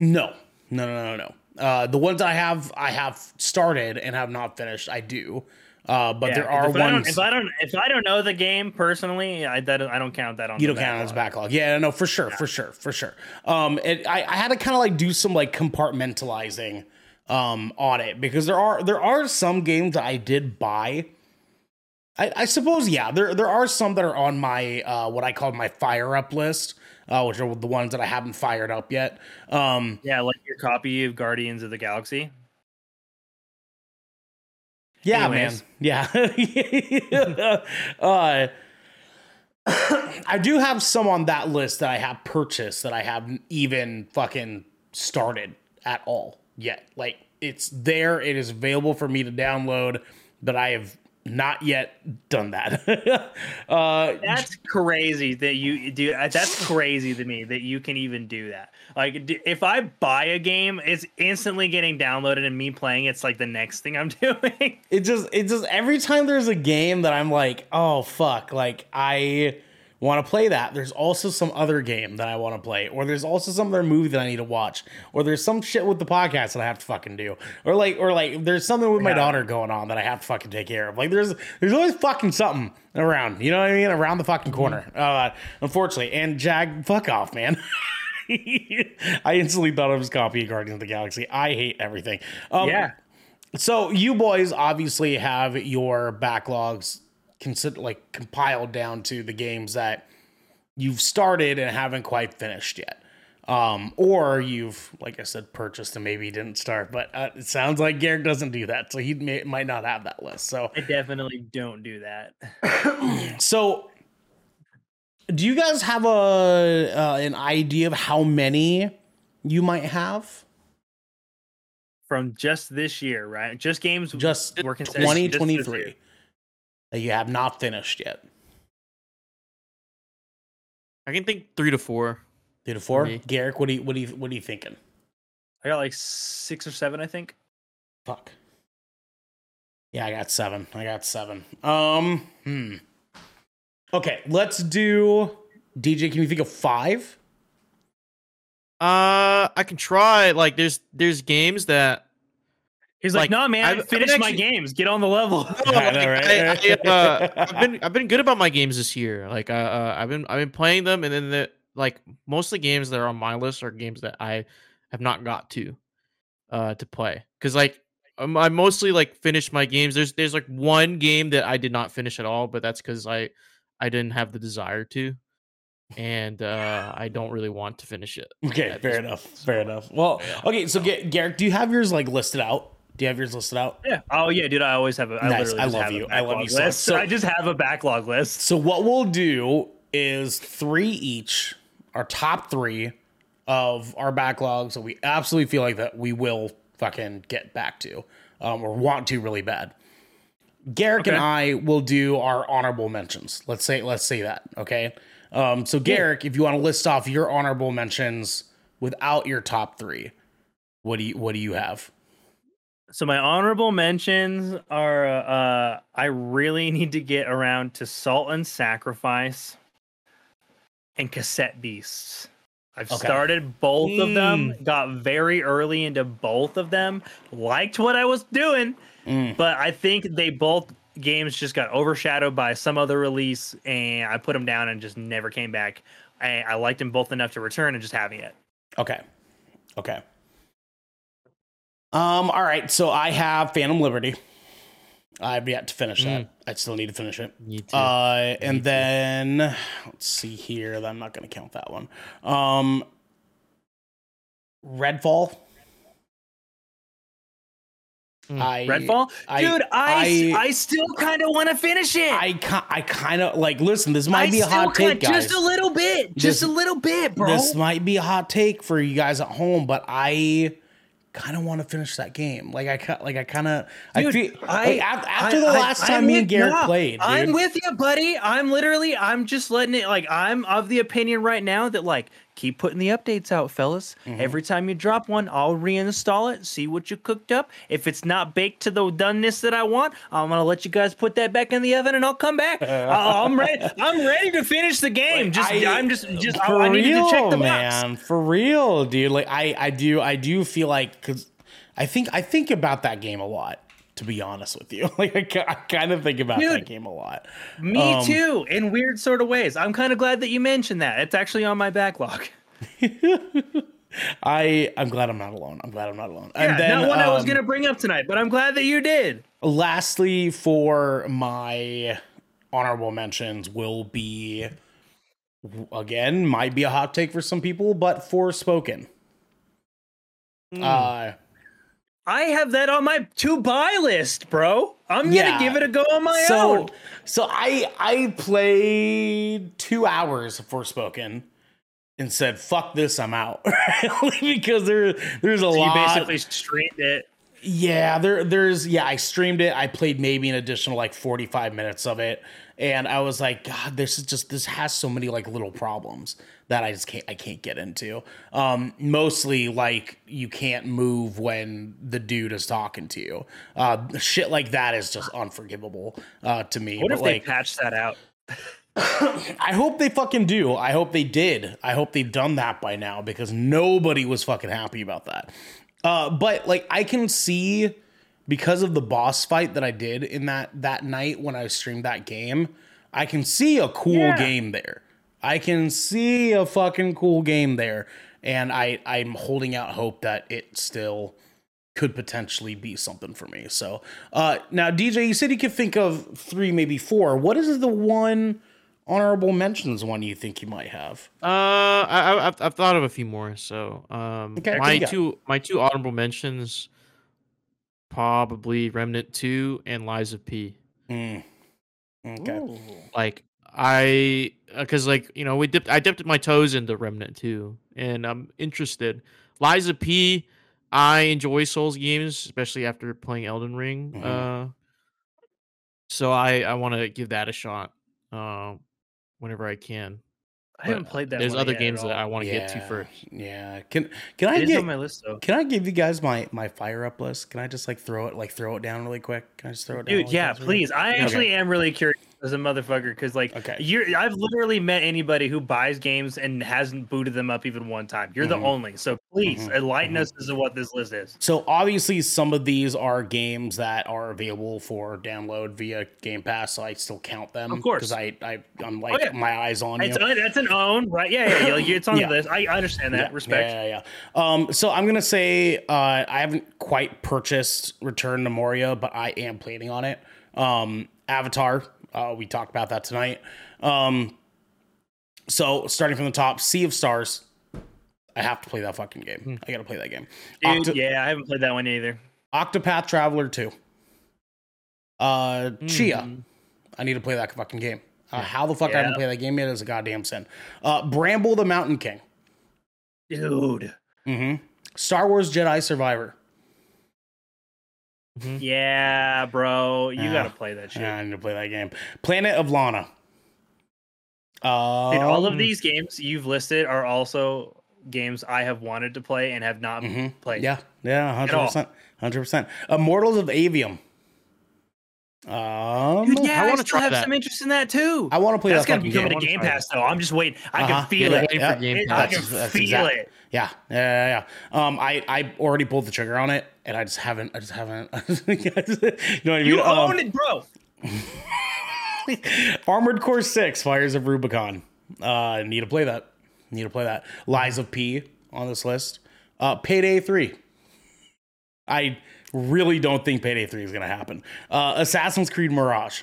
no, no, no, no, no. Uh, the ones I have, I have started and have not finished. I do, uh, but Yeah, there are if I ones if I don't, if I don't know the game personally, I that, I don't count that on. you don't count it as backlog. Yeah, no, for sure, for sure, for sure. Um, and I, I had to kind of like do some like compartmentalizing um on it because there are there are some games that I did buy. I, I suppose yeah, there there are some that are on my uh what I call my fire up list, uh, which are the ones that I haven't fired up yet. Um, Yeah, like your copy of Guardians of the Galaxy. Yeah, Anyways. man. Yeah. uh, I do have some on that list that I have purchased that I haven't even fucking started at all yet. Like it's there, it is available for me to download, but I have not yet done that. uh, That's crazy that you do. uh, That's crazy to me that you can even do that. Like, if I buy a game, it's instantly getting downloaded, and me playing it's like the next thing I'm doing. it just it just every time there's a game that I'm like, oh fuck, like I want to play that. There's also some other game that I want to play, or there's also some other movie that I need to watch, or there's some shit with the podcast that I have to fucking do, or like or like there's something with my Yeah. daughter going on that I have to fucking take care of. Like there's there's always fucking something around, you know what I mean, around the fucking corner. Uh, unfortunately, and Jag, fuck off, man. I instantly thought I was copying Guardians of the Galaxy. I hate everything. Um, yeah, so you boys obviously have your backlogs consider like compiled down to the games that you've started and haven't quite finished yet. Um, or you've, like I said, purchased and maybe didn't start, but uh, it sounds like Garrick doesn't do that, so he may, might not have that list. So, I definitely don't do that. so do you guys have a uh, an idea of how many you might have? From just this year, right? Just games. Just We're considering twenty just twenty this three year. That you have not finished yet. I can think three to four. Three to four. me. Garrick, what do you what do you what are you thinking? I got like six or seven, I think. Fuck. Yeah, I got seven. I got seven. Um, hmm. Okay, let's do DJ. Can you think of five? Uh, I can try. Like, there's there's games that He's like, Like, no, man, I've- I I've my actually- games. Get on the level. No, I know, like, right? I, I, uh, I've been I've been good about my games this year. Like uh, uh, I've been I've been playing them, and then the like most of the games that are on my list are games that I have not got to uh to play because like um, I mostly like finished my games. There's there's like one game that I did not finish at all, but that's because I I didn't have the desire to, and uh I don't really want to finish it. Okay, fair enough. point, Fair enough. Well, yeah. okay. So, Ga- Garrick, do you have yours like listed out? Do you have yours listed out? yeah. Oh yeah, dude. I always have a. I Nice. I love you. I love you so list. So- I just have a backlog list. So, what we'll do is three each, our top three of our backlogs that we absolutely feel like that we will fucking get back to, um, or want to really bad. Garrick and I will do our honorable mentions. Let's say let's say that. Okay. Um, so Garrick, if you want to list off your honorable mentions without your top three, what do you what do you have? So my honorable mentions are uh I really need to get around to Salt and Sacrifice and Cassette Beasts. I've Okay. started both of them, got very early into both of them, liked what I was doing, Mm. but I think they both games just got overshadowed by some other release and I put them down and just never came back. I, I liked them both enough to return and just having it. Okay. Okay. Um, all right, so I have Phantom Liberty. I've yet to finish Mm. that. I still need to finish it. Too. Uh, and too. then let's see here. I'm not going to count that one. Um, Redfall. Mm. I Redfall, I- dude. I I, I- still kind of want to finish it. I I kind of like. Listen, this might I be a hot take, guys. Just a little bit. Just This- a little bit, bro. This might be a hot take for you guys at home, but I kind of want to finish that game. Like I like I kind of I feel I- after I- the I- last I'm time me and Garrick no, played, dude. I'm with you, buddy. I'm literally, I'm just letting it. Like, I'm of the opinion right now that like keep putting the updates out, fellas. Mm-hmm. Every time you drop one, I'll reinstall it, see what you cooked up. If it's not baked to the doneness that I want, I'm gonna let you guys put that back in the oven, and I'll come back. I- I'm ready. I'm ready to finish the game. Just, I- I, am just, just. For I needed real, to check the box. man. For real, dude. Like I, I do, I do feel like because I think I think about that game a lot. To be honest with you, like I, I kind of think about that game a lot. Me Um, too, in weird sort of ways. I'm kind of glad that you mentioned that. It's actually on my backlog. I, I'm glad I'm not alone. I'm glad I'm not alone. Yeah, and then, not one I was um, gonna bring up tonight, but I'm glad that you did. lastly for my honorable mentions will be again might be a hot take for some people but Forspoken Hmm. uh I have that on my to buy list, bro. I'm gonna Yeah. give it a go on my so own. so i i played two hours of Forspoken and said fuck this i'm out because there there's a So you basically streamed it. Yeah, there there's yeah, I streamed it. I played maybe an additional like 45 minutes of it and I was like god, this is just this has so many like little problems that I just can't I can't get into. Um mostly like you can't move when the dude is talking to you. Uh shit like that is just unforgivable uh to me. What But, if like they patched that out? I hope they fucking do. I hope they did. I hope they've done that by now because nobody was fucking happy about that. Uh, but like I can see because of the boss fight that I did in that that night when I streamed that game, I can see a cool Yeah. game there. I can see a fucking cool game there, and I I'm holding out hope that it still could potentially be something for me. So uh, now, DJ, you said you could think of three, maybe four. What is the one honorable mentions one you think you might have? Uh, I, I I've, I've thought of a few more. So, um, Okay, my you got? two my two honorable mentions, probably Remnant Two and Lies of P. Mm. Okay. Ooh. Like I, because like you know we dipped I dipped my toes into Remnant Two, and I'm interested. Lies of P. I enjoy Souls games, especially after playing Elden Ring. Mhm. Uh, so I I want to give that a shot. Um, whenever I can. I haven't played that. There's one other yet games at that I want to yeah, get to first. Yeah. Can can I It is get on my list though. can I give you guys my my fire up list? Can I just like throw it like throw it down really quick? Can I just throw it down? Dude, really yeah, fast really please. I Okay. actually am really curious as a motherfucker because, like, Okay. you're. I've literally met anybody who buys games and hasn't booted them up even one time. You're Mhm. the only. So please Mhm. enlighten Mhm. us as to what this list is. So obviously, some of these are games that are available for download via Game Pass. So I still count them, Of course. because I, I I'm like yeah. my eyes on you. It's, that's an own, right? Yeah, yeah, yeah. like, It's on Yeah. the list. I I understand that. Yeah, Respect. Yeah, yeah, yeah. Um, so I'm gonna say uh, I haven't quite purchased Return to Moria, but I am planning on it. Um, Avatar, uh, we talked about that tonight. Um, so starting from the top, Sea of Stars. I have to play that fucking game. I gotta play that game. Dude, Octo- yeah, I haven't played that one either. Octopath Traveler 2. Uh, Tchia. Mhm. I need to play that fucking game. Uh, how the fuck I haven't Yeah. played that game yet is a goddamn sin. Uh, Bramble the Mountain King. Dude. hmm Star Wars Jedi Survivor. Mhm. Yeah, bro. You Yeah. gotta play that shit. Yeah, I need to play that game. Planet of Lana. Uh, Dude, all of Um, these games you've listed are also games I have wanted to play and have not mhm. played. Yeah, yeah, hundred percent, hundred percent. Immortals of Aveum. Um, Dude, yeah, I I, still have that. some interest in that too. I want to play That's that gonna be coming game. to Game Pass though. I'm just waiting. I Uh-huh. can feel Yeah, it. Yeah, Game Pass. I can That's- that's feel exact- it. Yeah, yeah, yeah, yeah. Um, I I already pulled the trigger on it, and I just haven't. I just haven't. you know what I mean? You Um, own it, bro. Armored Core Six: Fires of Rubicon. Uh, need to play that. Need to play that. Lies of P on this list. Uh, Payday Three. I really don't think Payday 3 is going to happen. Uh, Assassin's Creed Mirage.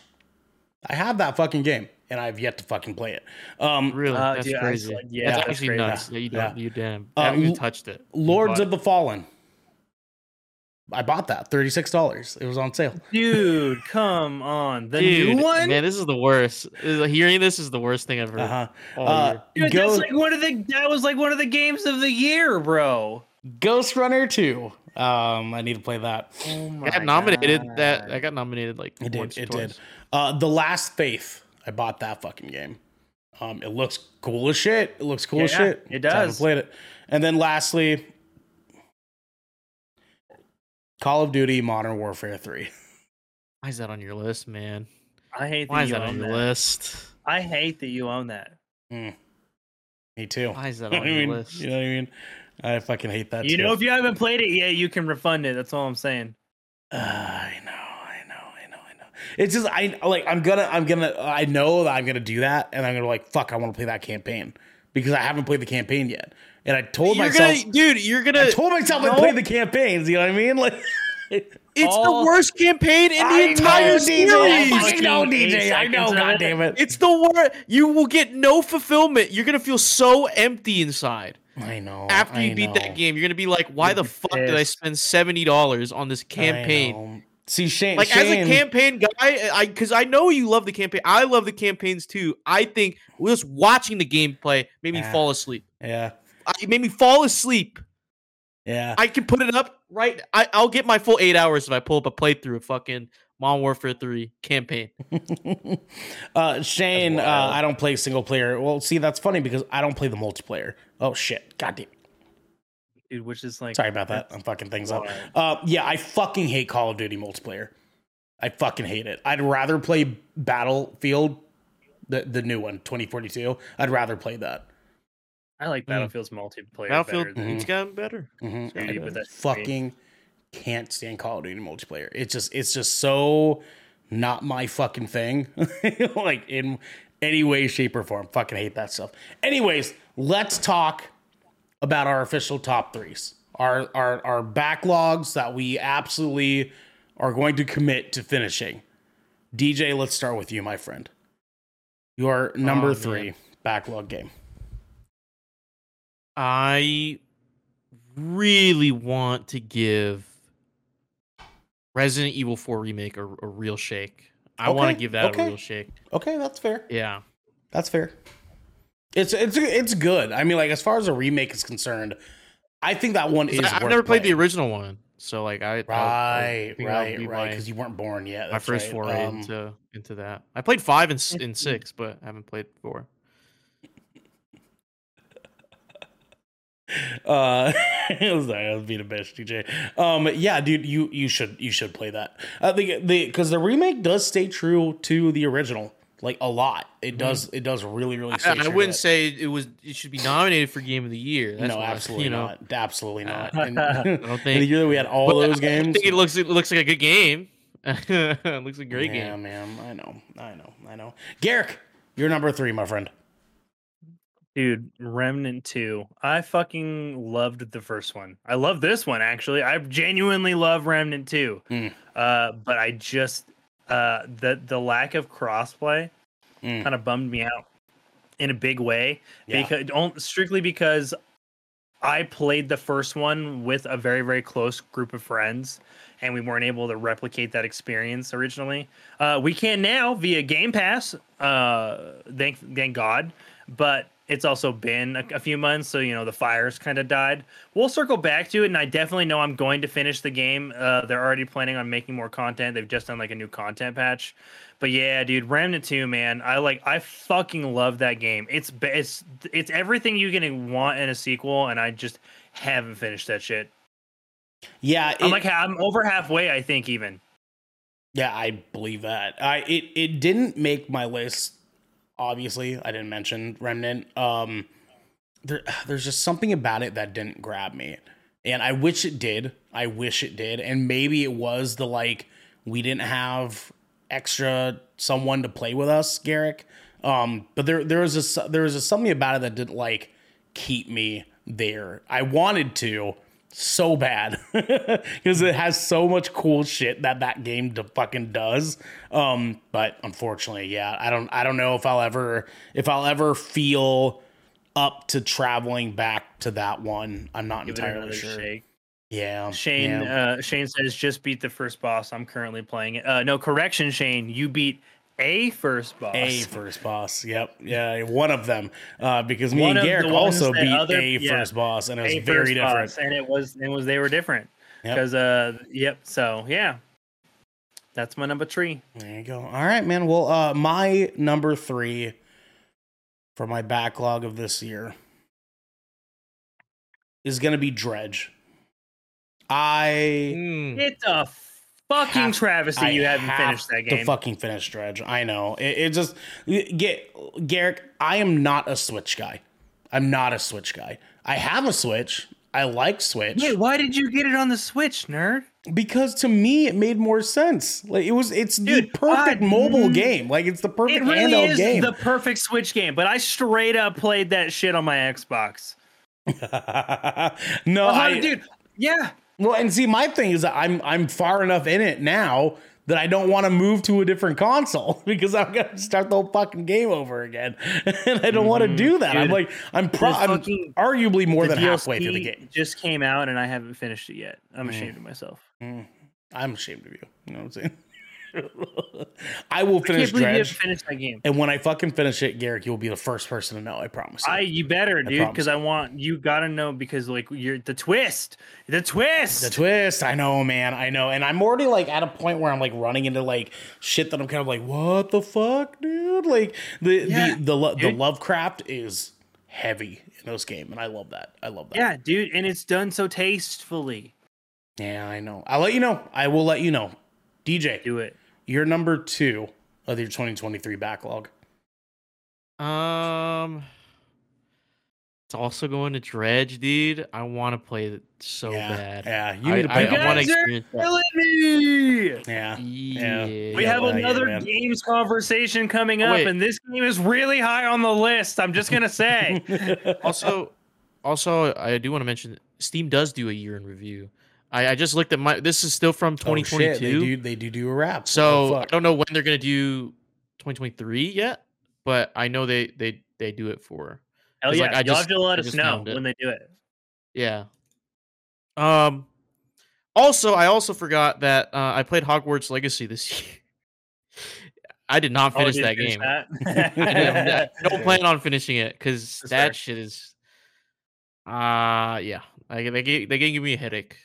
I have that fucking game and I've yet to fucking play it. Um, Really, Uh, that's dude, I crazy. saw- yeah, that's that's actually crazy. nuts. that you don't. Yeah. You damn. Uh, haven't even touched it. Lords of the Fallen. I bought that $36. It was on sale. Dude, come on. The Dude, new one? man, this is the worst. Uh, Hearing this is the worst thing I've heard. Uh-huh. Uh. Dude, Ghost, that's like one of the that was like one of the games of the year, bro. Ghostrunner 2. Um, I need to play that. Oh I got nominated. That I got nominated like It did. It twice. did. Uh, the Last Faith. I bought that fucking game. Um, it looks cool as shit. It looks cool as Yeah, shit. it Just haven't does. played it. And then lastly, Call of Duty Modern Warfare 3. Why is that on your list, man? I hate Why that is you that on your that. list? I hate that you own that. Me too. Why is that on know what I your mean? list? You know what I mean? I fucking hate that You too. know, if you haven't played it yet, you can refund it. That's all I'm saying. Uh, I know, I know, I know. It's just I like I'm gonna I'm gonna I know that I'm gonna do that and I'm gonna like fuck I want to play that campaign because I haven't played the campaign yet. And I told You're myself gonna, dude. You're gonna. I told myself I'd No. play the campaigns, you know what I mean? Like it's all- the worst campaign in the I entire know, series. DJ. I know, DJ. I know, seconds god it. damn it. It's the worst. You will get no fulfillment. You're gonna feel so empty inside I know. after you I beat know. that game. You're gonna be like, "Why the fuck did I spend seventy dollars on this campaign?" See Shane Like Shane, as a campaign guy, I because I know you love the campaign. I love the campaigns too. I think just watching the gameplay made me Yeah. fall asleep. Yeah. It made me fall asleep. Yeah. I can put it up right. I, I'll get my full eight hours if I pull up a playthrough of fucking Modern Warfare Three campaign. uh Shane, uh, I don't play single player. Well, see, that's funny because I don't play the multiplayer. Oh shit. God damn. Dude, which is like Sorry about that. I'm fucking things up. Uh, yeah, I fucking hate Call of Duty multiplayer. I fucking hate it. I'd rather play Battlefield, the the new one, 2042. I'd rather play that. I like Battlefield's multiplayer. Battlefield, better than- it's gotten better. Mhm. Yeah, I but that's fucking can't stand Call of Duty multiplayer. It's just it's just so not my fucking thing. like in any way, shape, or form. Fucking hate that stuff. Anyways, let's talk about our official top threes. Our our our backlogs that we absolutely are going to commit to finishing. DJ, let's start with you, my friend. Your number Oh, man. three backlog game. I really want to give Resident Evil 4 remake a, a real shake. I want to give that okay. a real shake. Okay, that's fair. Yeah. That's fair. It's it's it's good. I mean, like as far as a remake is concerned, I think that one is. I, have worth never played the original one, so like I I- I Right, right, be right. Because you weren't born yet. my first right. foray Um, into into that. I played five and, s- and six, but I haven't played four. uh, sorry, I was being a bitch, DJ. Um, yeah, dude, you you should you should play that. i think the because the remake does stay true to the original, like a lot. It does it does really really. Mm-hmm. I, I wouldn't that. say it was. It should be nominated for Game of the Year. That's no, what I- absolutely you know, not. Absolutely not. And- I don't think. the year that we had all But those games, I think it looks it looks like a good game. it looks like a great yeah, game. Yeah, man. I know, I know, I know. Garrick, you're number three, my friend. Dude, Remnant 2. I fucking loved the first one. I love this one actually. I genuinely love Remnant 2. Mm. Uh, but I just uh the the lack of crossplay Mm. kind of bummed me out in a big way Yeah. because strictly because I played the first one with a very very close group of friends and we weren't able to replicate that experience originally. Uh, we can now via Game Pass. Uh, thank thank God, but it's also been a, a few months, so you know the fires kind of died. We'll circle back to it, and I definitely know I'm going to finish the game. Uh, they're already planning on making more content. They've just done like a new content patch. But yeah, dude, Remnant 2, man, I like I fucking love that game. It's it's it's everything you can want in a sequel, and I just haven't finished that shit. Yeah, I'm like I'm over halfway, I think even. Yeah, I believe that. I it it didn't make my list. Obviously, I didn't mention Remnant. Um, there, there's just something about it that didn't grab me, and I wish it did. I wish it did, and maybe it was the like we didn't have extra someone to play with us, Garrick. Um, but there there was a there was a something about it that didn't like keep me there. I wanted to, so bad because it has so much cool shit that that game fucking does. Um, but unfortunately, yeah, I don't I don't know if I'll ever if I'll ever feel up to traveling back to that one. I'm not Give entirely sure. shake. Yeah, Shane yeah. uh, Shane says just beat the first boss. I'm currently playing it. Uh, no correction, Shane. You beat a first boss. A first boss. Yep. Yeah, one of them. Uh, because me One and of the Garrick also that beat other- a yeah. first boss, and it was A very different. boss, and it was it was they were different Yep. because uh yep. So yeah, that's my number three. There you go. All right, man. Well, uh, my number three for my backlog of this year is going to be Dredge. I. It's a fucking Have- travesty I you haven't have finished that to game. fucking finish Dredge. I know. It, it just get Garrick. I am not a Switch guy. I'm not a Switch guy. I have a Switch. I like Switch Wait, why did you get it on the Switch, nerd? because to me it made more sense. Like it was, it's the perfect I- mobile game. Like it's the perfect It really handheld is game. the perfect Switch game, but I straight up played that shit on my Xbox. no, like, I, dude, yeah. Well, and see, my thing is that I'm I'm far enough in it now that I don't want to move to a different console because I'm gonna start the whole fucking game over again, and I don't want to do that. I'm like, I'm pro- I'm arguably more than halfway through the game. just came out and I haven't finished it yet. I'm Mm. ashamed of myself. I'm ashamed of you. You know what I'm saying? I will I finish you Dredge, finished that game. and when I fucking finish it, Garrick, you'll be the first person to know. I promise. You. I you better, dude, because I want you gotta know because like you're the twist, the twist. the twist, I know, man, I know, and I'm already like at a point where I'm like running into like shit that I'm kind of like, what the fuck, dude? Like the Yeah, the the, lo- the. Lovecraft is heavy in this game, and I love that. I love that. yeah, dude, and it's done so tastefully. yeah, I know. I'll let you know. I will let you know. DJ, Do it. You're number two of your 2023 backlog. Um, it's also going to Dredge, dude. I want to play it so yeah, bad. yeah, you I, need to I, play. I want to experience that. Killing me. yeah, Yeah. We have well, yeah, another man. games conversation coming up, Wait. and this game is really high on the list. I'm just gonna say. also, also, I do want to mention Steam does do a year in review. I, I just looked at my. This is still from Oh, shit, 2022. they do. They do do a wrap. So Oh, I don't know when they're gonna do 2023 yet, but I know they they they do it for Hell 'Cause, yeah! like, I Y'all just- have to let I us know when they do it. yeah. Um. Also, I also forgot that uh, I played Hogwarts Legacy this year. I did not Oh, finish did that you game. that? I don't plan on finishing it because that fair. shit is. Uh yeah, like they gave, they gave me a headache.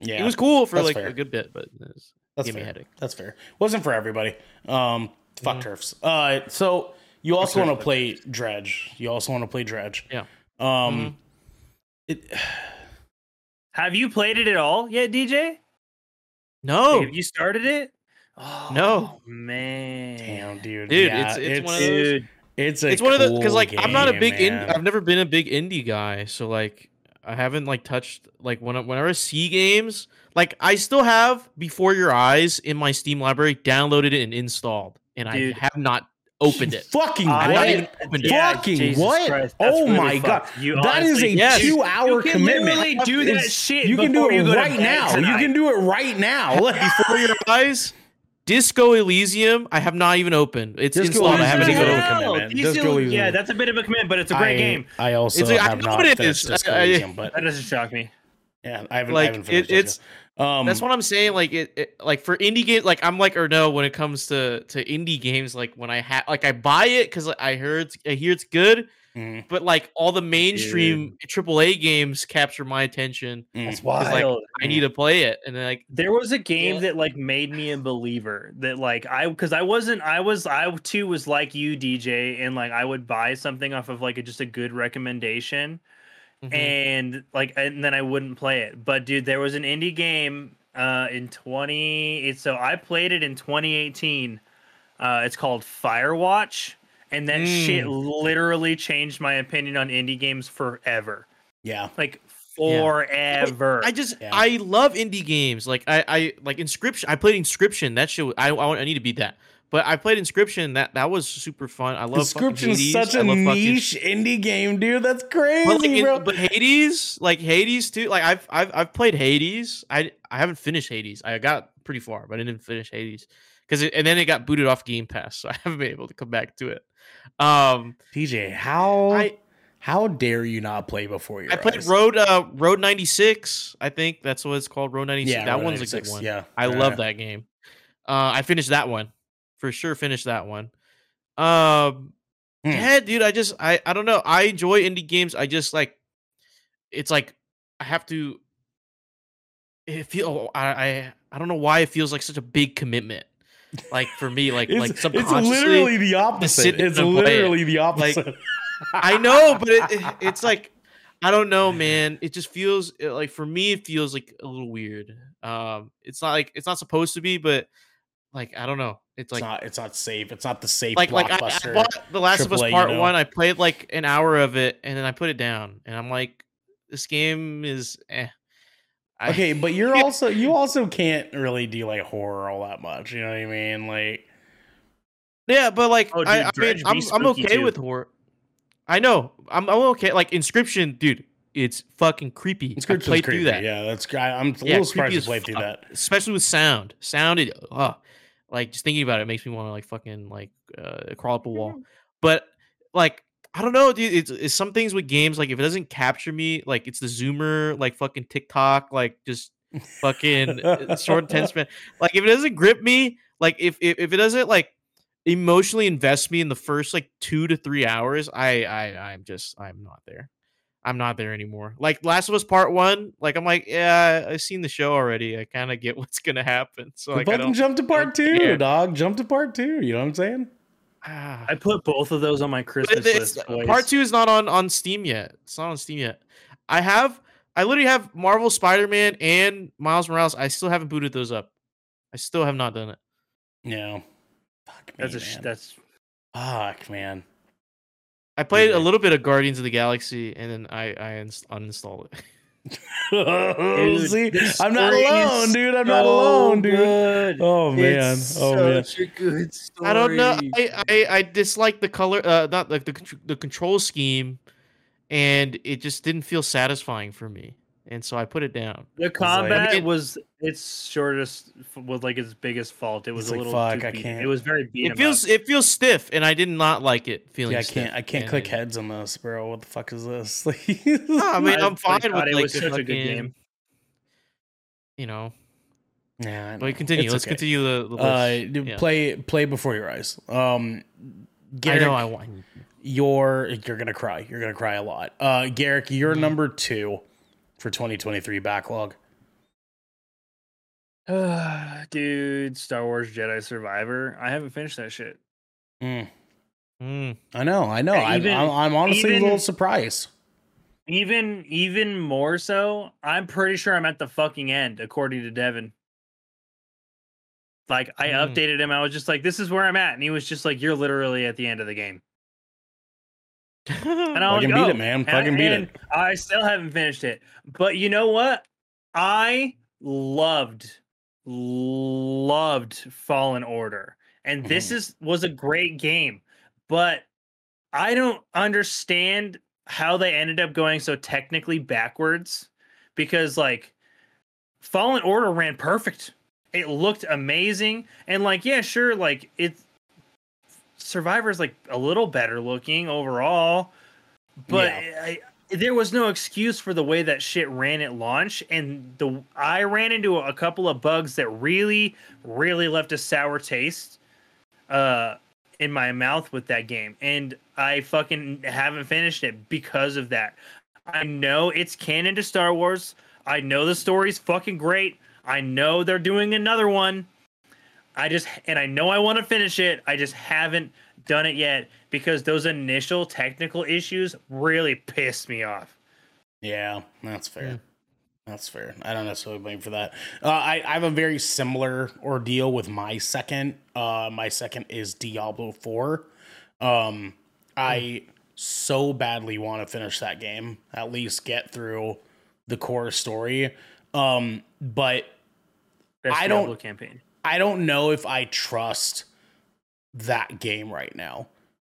Yeah, It was cool for that's like fair. a good bit, but That's gave me a fair. headache. That's fair. Wasn't for everybody. Um, fuck Mhm. TERFs. Uh, so you also want to play Dredge. You also want to play Dredge. Yeah. Um, it, Have you played it at all yet, DJ? No, Have you started it? Oh, No. man. damn, dude. Dude, yeah, it's- it's one of it's, those- Dude, it's a it's one of the because cool like I'm not a big in, man. I've never been a big indie guy, so like I haven't like touched like when I- whenever I see games, like I still have Before Your Eyes in my Steam library, downloaded it and installed, and Dude. I have not opened it. Fucking I- what? even opened it. Yeah, Fucking Jesus what? Christ, oh really my god, fucked. You that is a Yes. two-hour you can commitment. literally do that shit. You can do it you go to right bed now. You can do it right now. Before Your Eyes, Disco Elysium, I have not even opened. It's Disco installed. I haven't even opened. little it. commitment. These Just two- go yeah, that's a bit of a commitment, but it's a great I, game. I also It's like, I have know not what it finished is. Disco I- I- Elysium, but That doesn't shock me. yeah, I haven't. I Like haven't it, it's Um, that's what I'm saying. Like it, it, like for indie games, like I'm like or no when it comes to to indie games. Like when I have, like I buy it because I heard, it's, I hear it's good, mm, but like all the mainstream AAA games capture my attention. mm. That's like, wild. I need to play it, and then like There was a game Yeah. that like made me a believer that like I because I wasn't I was I too was like you DJ and like I would buy something off of like a, just a good recommendation mhm. and like and then I wouldn't play it. But dude, there was an indie game uh in 20 so I played it in 2018. Uh it's called Firewatch and that shit mm. literally changed my opinion on indie games forever. yeah, Like forever. I just Yeah. I love indie games. Like I I like Inscryption. I played Inscryption. That shit. I I, want- I need to beat that. But I played Inscryption. That that was super fun. I love fucking Inscryption's Hades. such a love fucking- niche indie game, dude. That's crazy, But, like, in- bro. but Hades, like Hades too. Like I've I've I've played Hades. I I haven't finished Hades. I got pretty far, but I didn't finish Hades because and then it got booted off Game Pass, so I haven't been able to come back to it. Um, DJ, how I how dare you not play before your I played eyes? Road uh Road ninety six. I think that's what it's called. Road ninety six. Yeah, that Road one's a good one. Yeah, I yeah. love that game. Uh, I finished that one for sure. Finished that one. Um, Hmm. yeah, dude. I just I I don't know. I enjoy indie games. I just like it's like I have to. It feel I I I don't know why it feels like such a big commitment. Like for me, like It's, like it's literally the opposite. It's it. literally the opposite. Like, I know, but it, it- it's like I don't know, man. It just feels like for me, it feels like a little weird. Um, it's not like it's not supposed to be, but like I don't know. It's it's like not. It's not safe. It's not the safe like like I, I blockbuster. bought The Last of Us AAA, you Part know? One. I played like an hour of it, and then I put it down, and I'm like, this game is eh. I- okay, but you're also you also can't really do like horror all that much. You know what I mean? Like Yeah, but like Oh, dude, I, I mean, I'm, I'm okay too. with horror. I know, I'm I'm okay. Like Inscryption, dude, it's fucking creepy. I Inscryption's played creepy. through that. Yeah, that's. I, I'm a Yeah, little surprised creepy you as played through fuck, that. especially with sound. Sound, it, uh, like just thinking about it makes me want to like fucking like uh, crawl up a wall. But like I don't know, dude. It's, it's some things with games like if it doesn't capture me, like it's the zoomer, like fucking TikTok, like just fucking uh, short intense man. Like if it doesn't grip me, like if if, if it doesn't like emotionally invest me in the first like two to three hours, I I I'm just I'm not there. I'm not there anymore. Like Last of Us Part One, like I'm like, yeah, I've seen the show already. I kind of get what's gonna happen. So like, I fucking jump to part two, care. dog. Jump to part two. You know what I'm saying? Ah. I put both of those on my Christmas list. boys. part two is not on on Steam yet. It's not on Steam yet. I have, I literally have Marvel Spider Man and Miles Morales. I still haven't booted those up. I still have not done it. No, Fuck me, That's a sh- man. that's Fuck, man. I played a little bit of Guardians of the Galaxy and then I I ins- uninstalled it. See, I'm not alone, dude. I'm not alone, dude. good. Oh man. It's Oh man. such a good story. I don't know. I, I I dislike the color, uh, not like the the control scheme, and it just didn't feel satisfying for me, and so I put it down. The like- combat I mean- was its shortest was like its biggest fault. It was It's a like, little fuck, I beat- can't- It was very beat 'em It feels up. it feels stiff, and I did not like it feeling. Yeah, I can't. I can't and- click heads on this, bro. What the fuck is this? Like, No, I mean, I- I'm I fine thought with it like was the such a good game. You know, yeah. I know. but continue. It's Let's okay. continue the, the Uh, dude, Yeah. play play before your eyes. Um, I know I want. you're you're gonna cry. You're gonna cry a lot. Uh, Garrick, you're Mhm. number two for 2023 backlog. Dude, Star Wars Jedi Survivor. I haven't finished that shit. Mm, Mm. I know. I know. Yeah, I, even- I'm, I'm honestly a little surprised. Even even more so, I'm pretty sure I'm at the fucking end, according to Devin. Like I Hmm. updated him, I was just like, "This is where I'm at," and he was just like, "You're literally at the end of the game." And I was Fucking like, beat "Oh." it, man. And- Fucking beat and it. I still haven't finished it, but you know what? I loved, loved Fallen Order, and this Mhm. is was a great game, but I don't understand how they ended up going so technically backwards because like Fallen Order ran perfect. It looked amazing and like yeah, sure like it Survivor's like a little better looking overall, but I, there was no excuse for the way that shit ran at launch and the I ran into a couple of bugs that really really left a sour taste uh in my mouth with that game and I fucking haven't finished it because of that. I know it's canon to Star Wars. I know the story's fucking great. I know they're doing another one. I just and I know I want to finish it. I just haven't done it yet because those initial technical issues really pissed me off. Yeah, that's fair. Yeah. That's fair. I don't necessarily blame for that. Uh, I, I have a very similar ordeal with my second. Uh, my second is Diablo 4. Um, I so badly want to finish that game, at least get through the core story. Um, but Best I don't- Diablo campaign. I don't know if I trust that game right now.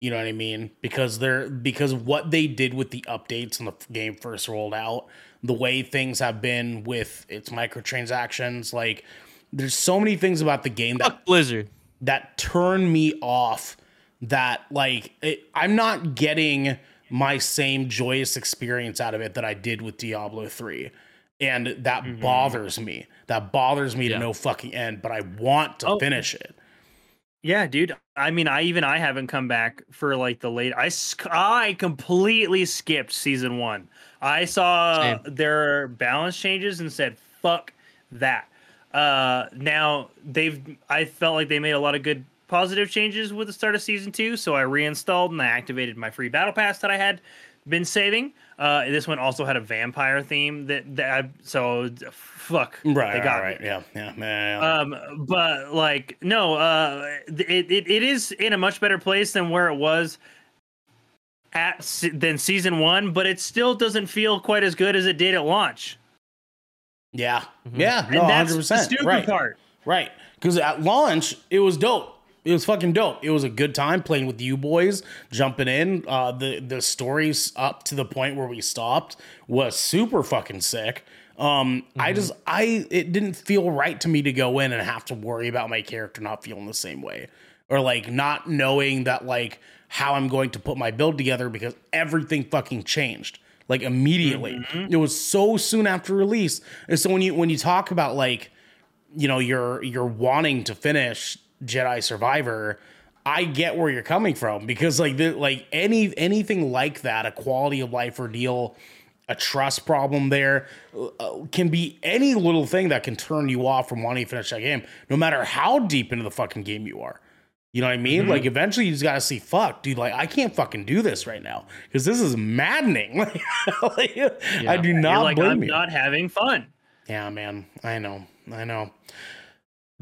You know what I mean? Because they're because what they did with the updates when the game first rolled out, the way things have been with its microtransactions, like there's so many things about the game that Fuck Blizzard. that turn me off that like it, i'm not getting my same joyous experience out of it that i did with diablo 3 and that bothers me that bothers me Yeah. to no fucking end but i want to Oh. finish it Yeah, dude. I mean, I even I haven't come back for like the late. I I completely skipped season one. I saw Same. their balance changes and said, "Fuck that." Uh, now they've. I felt like they made a lot of good positive changes with the start of season two, so I reinstalled and I activated my free battle pass that I had been saving. Uh, this one also had a vampire theme that that I, so fuck. right they got right, me. yeah yeah, yeah, yeah. Um, but like, no, uh, it, it, it is in a much better place than where it was at se- than season one, but it still doesn't feel quite as good as it did at launch. yeah Mhm. yeah And that's 100% the stupid right part. Right. Because at launch, it was dope. It was fucking dope. It was a good time playing with you boys, jumping in. Uh, the the stories up to the point where we stopped was super fucking sick. Um, I just I it didn't feel right to me to go in and have to worry about my character not feeling the same way, or like not knowing that like how I'm going to put my build together because everything fucking changed like immediately. It was so soon after release, and so when you when you talk about like you know you're you're wanting to finish Jedi Survivor, I get where you're coming from because like the, like any anything like that, a quality of life ordeal, a trust problem there uh, can be any little thing that can turn you off from wanting to finish that game, no matter how deep into the fucking game you are. You know what I mean? Like eventually you just gotta see, fuck, dude, like I can't fucking do this right now because this is maddening. Like, I do You're not like, blame I'm you. not having fun. Yeah, man. I know. I know.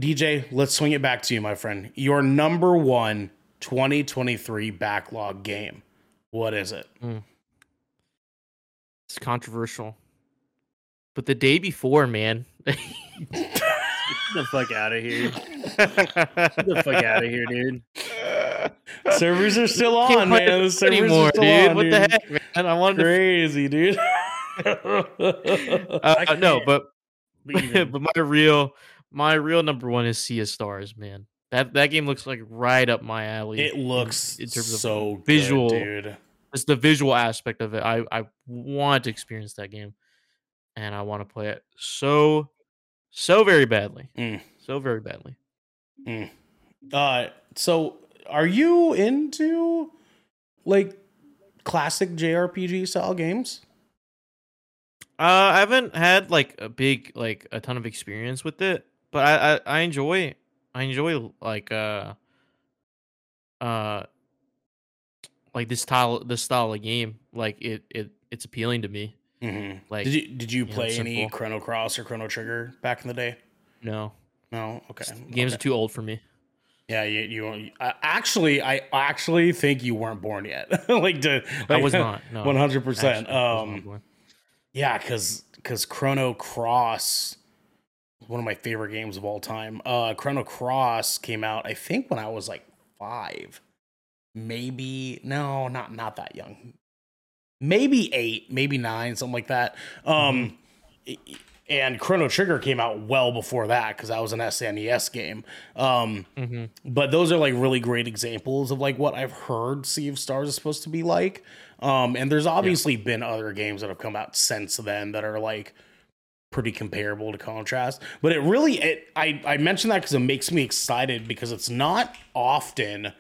DJ, let's swing it back to you, my friend. Your number one 2023 backlog game. What is it? It's controversial. But the day before, man. Get the fuck out of here. Get the fuck out of here, dude. Servers are still on, man. The servers anymore, are still dude. on, what dude. the heck, man? I wanted to. Crazy, dude. Uh, no, can't. but but my real my real number one is Sea of Stars, man. That that game looks like right up my alley. it looks in terms of so good, visual- dude. it's the visual aspect of it. I I want to experience that game, and I want to play it so so very badly, Mm. so very badly. Uh, so are you into like classic JRPG style games? Uh, I haven't had like a big like a ton of experience with it, but I I, I enjoy I enjoy like uh uh like this style this style of game. Like it it it's appealing to me. Mm-hmm. Like did you did you know, play any. Chrono Cross or Chrono Trigger back in the day? no No. Okay. games okay. are too old for me. Yeah, you, you uh, actually, I actually think you weren't born yet. like to, I was not. One hundred percent. actually, I was not Um, yeah, because because Chrono Cross, one of my favorite games of all time. Uh, Chrono Cross came out, I think, when I was like five, maybe no, not not that young, maybe eight, maybe nine, something like that. Um, and Chrono Trigger came out well before that because that was an SNES game. Um, Mhm. but those are like really great examples of like what I've heard Sea of Stars is supposed to be like. Um, and there's obviously been other games that have come out since then that are like pretty comparable to contrast. But it really, it I I mentioned that because it makes me excited because it's not often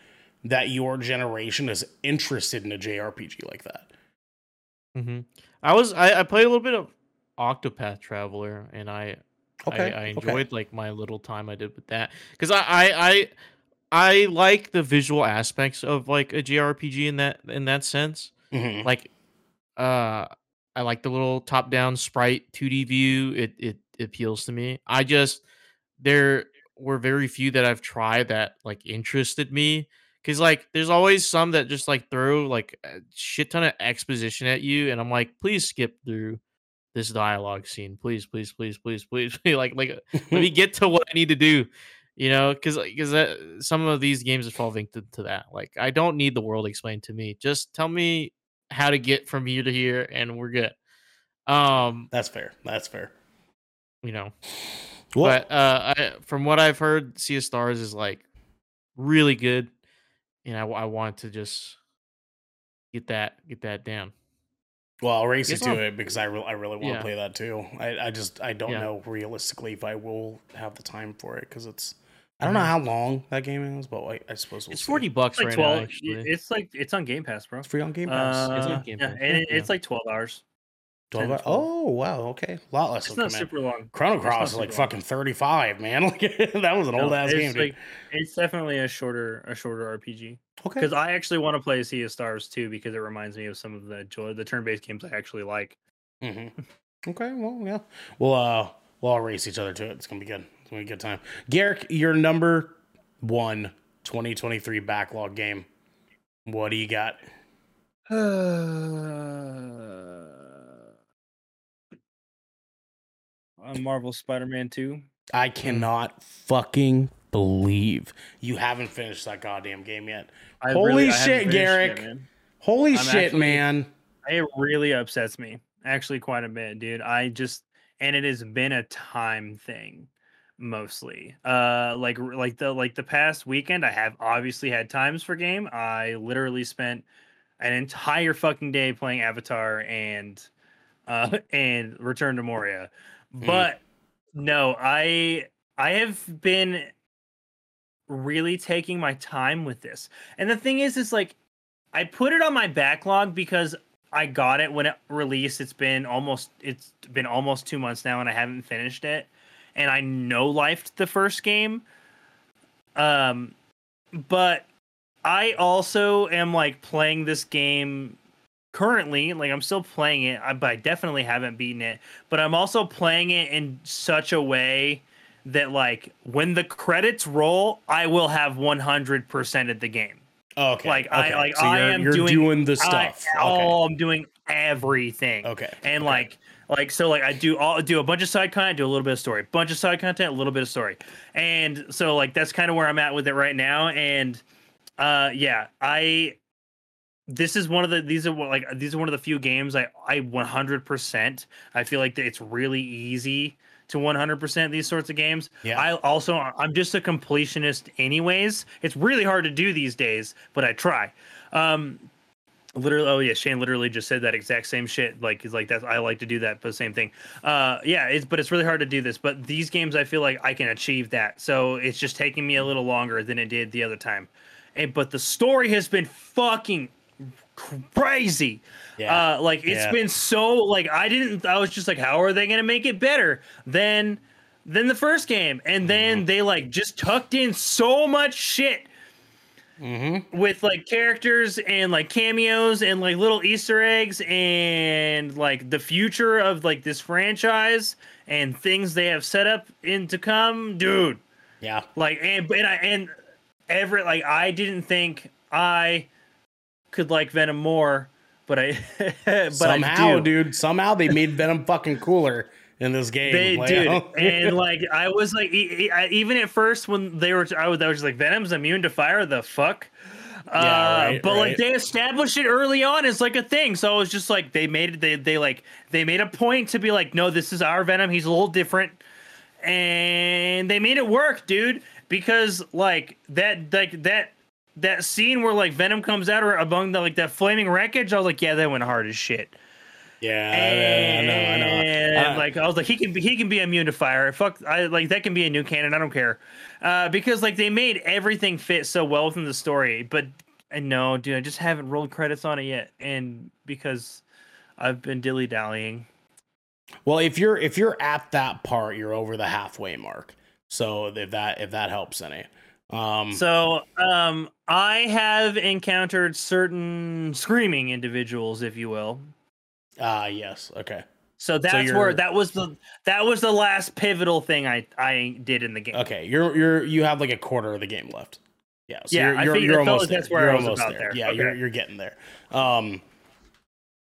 that your generation is interested in a JRPG like that. mm-hmm. I was I, I played a little bit of Octopath Traveler, and I Okay, I, I okay. enjoyed like my little time I did with that because I, I I I like the visual aspects of like a JRPG in that in that sense. Mhm. Like, uh, I like the little top down sprite 2D view. It it appeals to me. I just there were very few that I've tried that like interested me because like there's always some that just like throw like a shit ton of exposition at you, and I'm like, please skip through this dialogue scene, please, please, please, please, please. like like let me get to what I need to do. You know, because because some of these games are falling to, to that. Like, I don't need the world explained to me. Just tell me how to get from here to here, and we're good. Um, That's fair. That's fair. you know, Well, but uh, I, from what I've heard, Sea of Stars is like really good, and I, I want to just get that get that down. well, I'll race you to I'll- it because I, re- I really want to Yeah. play that too. I, I just I don't Yeah. know realistically if I will have the time for it because it's I don't know Mhm. how long that game is, but I, I suppose we'll It's see. forty bucks It's like right twelve. now. Actually, it's like it's on Game Pass, bro. It's free on Game Pass. Uh, It's on yeah, Game and Pass, it, yeah. it's like twelve hours. 12 10, hours? 12. Oh wow, okay, a lot less. It's not come in. super long. Chrono Cross is like long. fucking thirty five, man. Like that was an old ass game, like- It's definitely a shorter a shorter RPG. okay, Because I actually want to play Sea of Stars too, because it reminds me of some of the joy the turn based games I actually like. hmm Okay, well, yeah. We'll uh we'll all race each other to it. It's gonna be good. It's gonna be a good time. Garrick, your number one 2023 backlog game. What do you got? Uh, Marvel Spider Man 2. I cannot fucking believe you haven't finished that goddamn game yet. I Holy really- shit, it Garrick. Holy I'm shit, actually- man. It really upsets me, actually, quite a bit, dude. I just, and it has been a time thing mostly. Uh like like the like the past weekend i have obviously had times for game. I literally spent an entire fucking day playing avatar and uh and return to moria. Mm. but no i i have been really taking my time with this. And the thing is is like i put it on my backlog because i got it when it released. It's been almost it's been almost two months now and i haven't finished it and i know lifed the first game. Um but i also am like playing this game currently like i'm still playing it I- but i definitely haven't beaten it. But i'm also playing it in such a way that like when the credits roll i will have 100% of the game. Oh, okay. Like, I- like, so I am you're doing- doing the I, stuff. oh i'm doing everything okay. And okay. like like so like i do all do a bunch of side content do a little bit of story bunch of side content a little bit of story and so like that's kind of where i'm at with it right now and uh yeah i this is one of the these are like these are one of the few games i i 100% i feel like it's really easy to 100% these sorts of games Yeah. i also i'm just a completionist anyways it's really hard to do these days but i try um literally oh yeah shane literally just said that exact same shit like he's like that's i like to do that but the same thing uh yeah it's but it's really hard to do this but these games i feel like i can achieve that so it's just taking me a little longer than it did the other time and but the story has been fucking crazy yeah. uh like it's Yeah. been so like i didn't i was just like how are they gonna make it better than than the first game and then Mm-hmm. they like just tucked in so much shit mm-hmm. with like characters and like cameos and like little Easter eggs and like the future of like this franchise and things they have set up in to come, dude. Yeah. Like and and I and every like I didn't think I could like Venom more, but I but somehow, I dude. Somehow they made Venom fucking cooler in this game. They dude, and like I was like, e- e- I- even at first when they were, I was, I was just like, Venom's immune to fire. The fuck. Uh, right, but right. like they established it early on as like a thing, so it was just like they made it. They they like they made a point to be like, no, this is our Venom. He's a little different, and they made it work, dude. Because like that like that that scene where like Venom comes out or among the like that flaming wreckage, I was like, yeah, that went hard as shit. Yeah, I know, I know. And Uh, like I was like, he can be he can be immune to fire. Fuck, I like that can be a new canon. I don't care, uh, because like they made everything fit so well within the story. But I know, dude, I just haven't rolled credits on it yet, and because I've been dilly dallying. Well, if you're if you're at that part, you're over the halfway mark. So if that if that helps any. Um So um, I have encountered certain screaming individuals, if you will. Ah yes, okay. So that's you're- where that was the that was the last pivotal thing I I did in the game. Okay. You're you're you have like a quarter of the game left. Yeah, so Yeah, you're I you're, figured- you're almost like there. that's where you're I was almost about there. there. Yeah, you're you're getting there. Um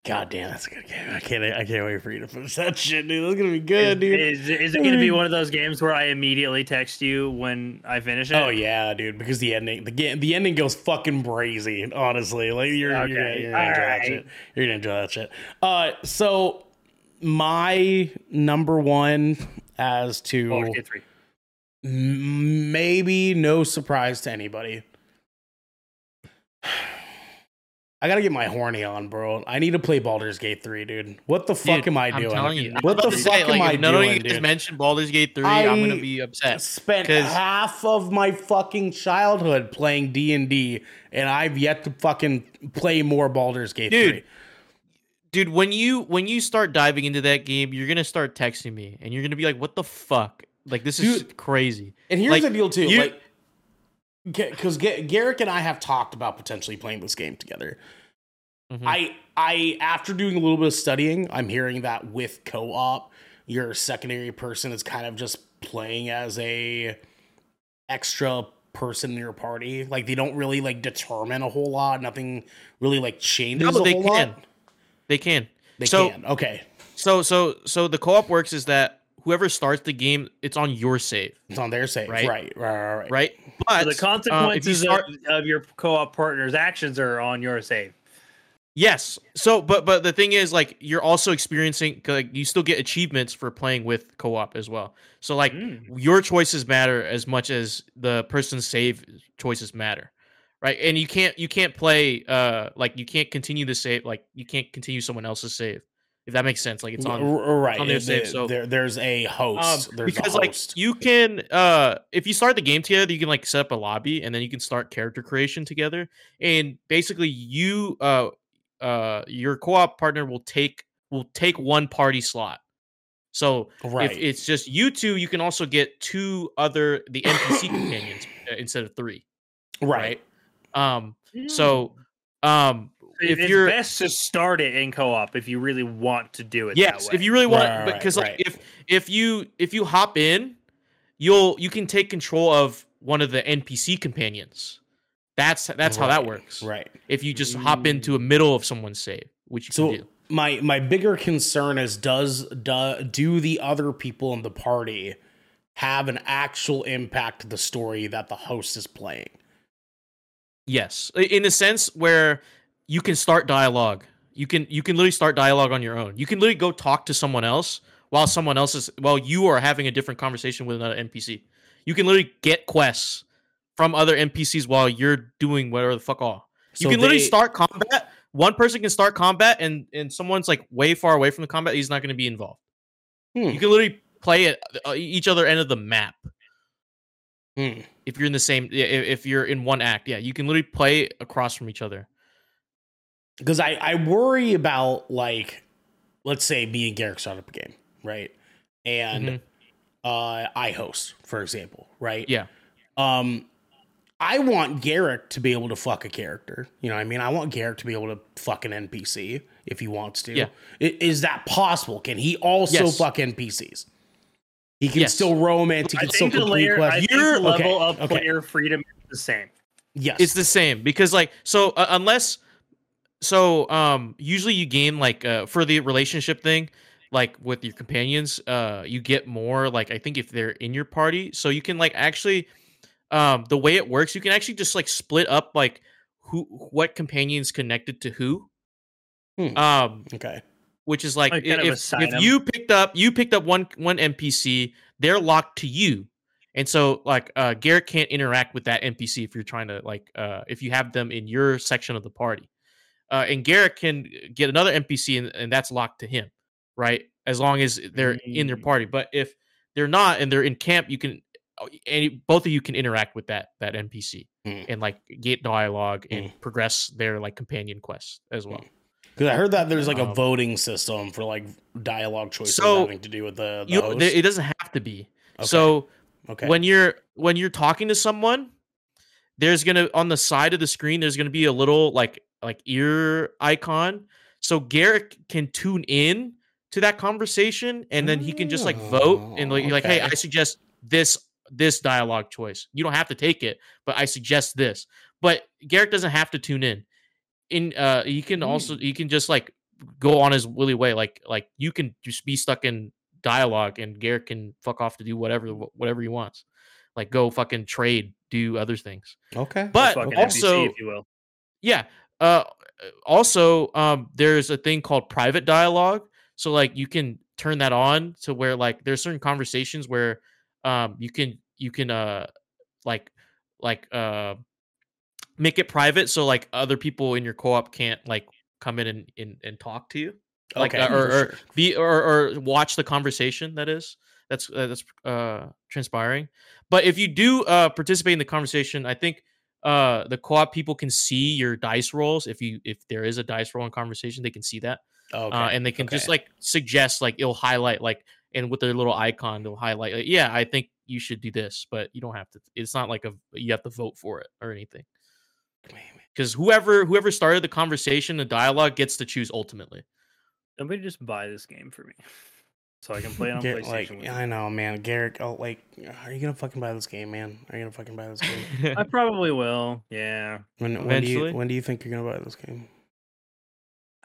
God damn, that's a good game. I can't. I can't wait for you to finish that shit, dude. That's gonna be good, dude. Is, is it to be one of those games where I immediately text you when I finish it? Oh yeah, dude. Because the ending, the game, the ending goes fucking brazy. Honestly, like you're, Okay, you're, you're gonna enjoy that shit. You're gonna enjoy that shit. Uh, so my number one as to 3. maybe no surprise to anybody. I gotta get my horny on, bro. I need to play Baldur's Gate 3, dude. What the fuck Dude, am I I'm doing? telling you. What the fuck say, am like, I if none of doing, you guys dude? mentioned Baldur's Gate 3, I, am gonna be upset. spent half of my fucking childhood playing D and D, and I've yet to fucking play more Baldur's Gate Dude, three. Dude, when you when you start diving into that game, you're gonna start texting me and you're gonna be like, what the fuck? Like this is Dude, crazy. And here's like, the deal too, you- like because Garrick and I have talked about potentially playing this game together. Mhm. I I after doing a little bit of studying, I'm hearing that with co-op, your secondary person is kind of just playing as a extra person in your party. Like they don't really like determine a whole lot. Nothing really like changes No, they can. lot. They can. They So- can. Okay. So so so the co-op works is that whoever starts the game, it's on your save, It's on their save. Right. Right. Right. Right. right. right? So But the uh, you consequences start, of, of your co-op partner's actions are on your save. yes. So but but the thing is, like, you're also experiencing like you still get achievements for playing with co-op as well. So like Mm. your choices matter as much as the person's save choices matter right and you can't you can't play uh like you can't continue the save like you can't continue someone else's save if that makes sense like it's on R- right. on their save, so- there, there's a um, host. there's because a like you can uh if you start the game together you can like set up a lobby and then you can start character creation together and basically you uh uh your co-op partner will take will take one party slot so right. if it's just you two, you can also get two other the NPC companions uh, instead of three, right. right? Um, so um, if it's you're best to start it in co-op if you really want to do it. yes, that if you really want, Right, right, because right. like if if you if you hop in, you'll you can take control of one of the NPC companions. That's that's how that works. Right. If you just hop mm. into a middle of someone's save, which you So can do. my my bigger concern is does do, do the other people in the party have an actual impact to the story that the host is playing? Yes, in a sense where you can start dialogue. You can you can literally start dialogue on your own. You can literally go talk to someone else while someone else is while you are having a different conversation with another NPC. You can literally get quests from other NPCs while you're doing whatever the fuck all. You So can literally start combat. One person can start combat, and and someone's like way far away from the combat. He's not going to be involved. Hmm. You can literally play at uh, each other end of the map Hmm. if you're in the same if you're in one act yeah you can literally play across from each other because I, I worry about like let's say me and Garrick start up a game, right? And Mhm. uh I host, for example, right? yeah Um I want Garrick to be able to fuck a character. You know what I mean? I want Garrick to be able to fuck an NPC if he wants to. Yeah. I- Is that possible? Can he also Yes. fuck NPCs? He can Yes. still romance, he I can still think complete layer, I quests. think level okay, of okay. player freedom is the same. Yes. it's the same because like so uh, unless so um usually you gain like uh for the relationship thing like with your companions uh you get more like i think if they're in your party. So you can like actually um the way it works you can actually just like split up like who what companions connected to who. Hmm. um okay. which is like Like, kind of if, assign you picked up you picked up one one npc they're locked to you. And so like uh Garrick can't interact with that npc if you're trying to like uh if you have them in your section of the party uh and Garrick can get another npc and, and that's locked to him right as long as they're in their Mm. party but if they're not and they're in camp you can uh, any both of you can interact with that that npc Mm. and like get dialogue and progress their like companion quests as well Because I heard that there's like a Um, voting system for like dialogue choices So, having to do with the, the you host. it doesn't have to be Okay. so okay. when you're when you're talking to someone there's gonna on the side of the screen there's gonna be a little like like ear icon so Garrick can tune in to that conversation and then he can just like vote and like, Oh, like hey i suggest this this dialogue choice you don't have to take it but i suggest this but Garrick doesn't have to tune in in uh he can also Hmm. he can just like go on his willy way. Like like you can just be stuck in dialogue, and Garrick can fuck off to do whatever whatever he wants. Like go fucking trade, do other things. Okay. But also, if you will. yeah. Uh, also, um, there's a thing called private dialogue. So like you can turn that on to where like there's certain conversations where um you can you can uh like like uh make it private so like other people in your co-op can't like come in and and, and talk to you like okay. uh, or, or sure. be or, or watch the conversation that is that's uh, that's uh transpiring but if you do uh participate in the conversation i think uh the co-op people can see your dice rolls if you if there is a dice roll in conversation they can see that Okay. uh, and they can just like suggest like it'll highlight like and with their little icon they'll highlight like, yeah i think you should do this but you don't have to it's not like a you have to vote for it or anything. Because whoever whoever started the conversation the dialogue gets to choose ultimately. Somebody just buy this game for me, so I can play it on Get, PlayStation. like. I know, man. Garrick, oh, like, are you gonna fucking buy this game, man? Are you gonna fucking buy this game? I probably will. Yeah. When, when do you when do you think you're gonna buy this game?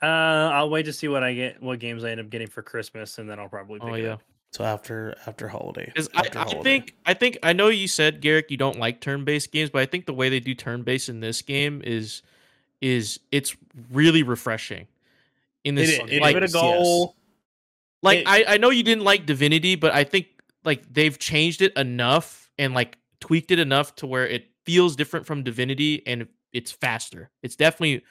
Uh, I'll wait to see what I get, what games I end up getting for Christmas, and then I'll probably. Pick oh it yeah up. So after after holiday. Because I, After I think I think I know you said Garrick you don't like turn-based games, but I think the way they do turn-based in this game is is it's really refreshing. In this, It is- it like, Give it a is, goal. Like it- I, I know you didn't like Divinity, but I think like they've changed it enough and like tweaked it enough to where it feels different from Divinity and it's faster. It's definitely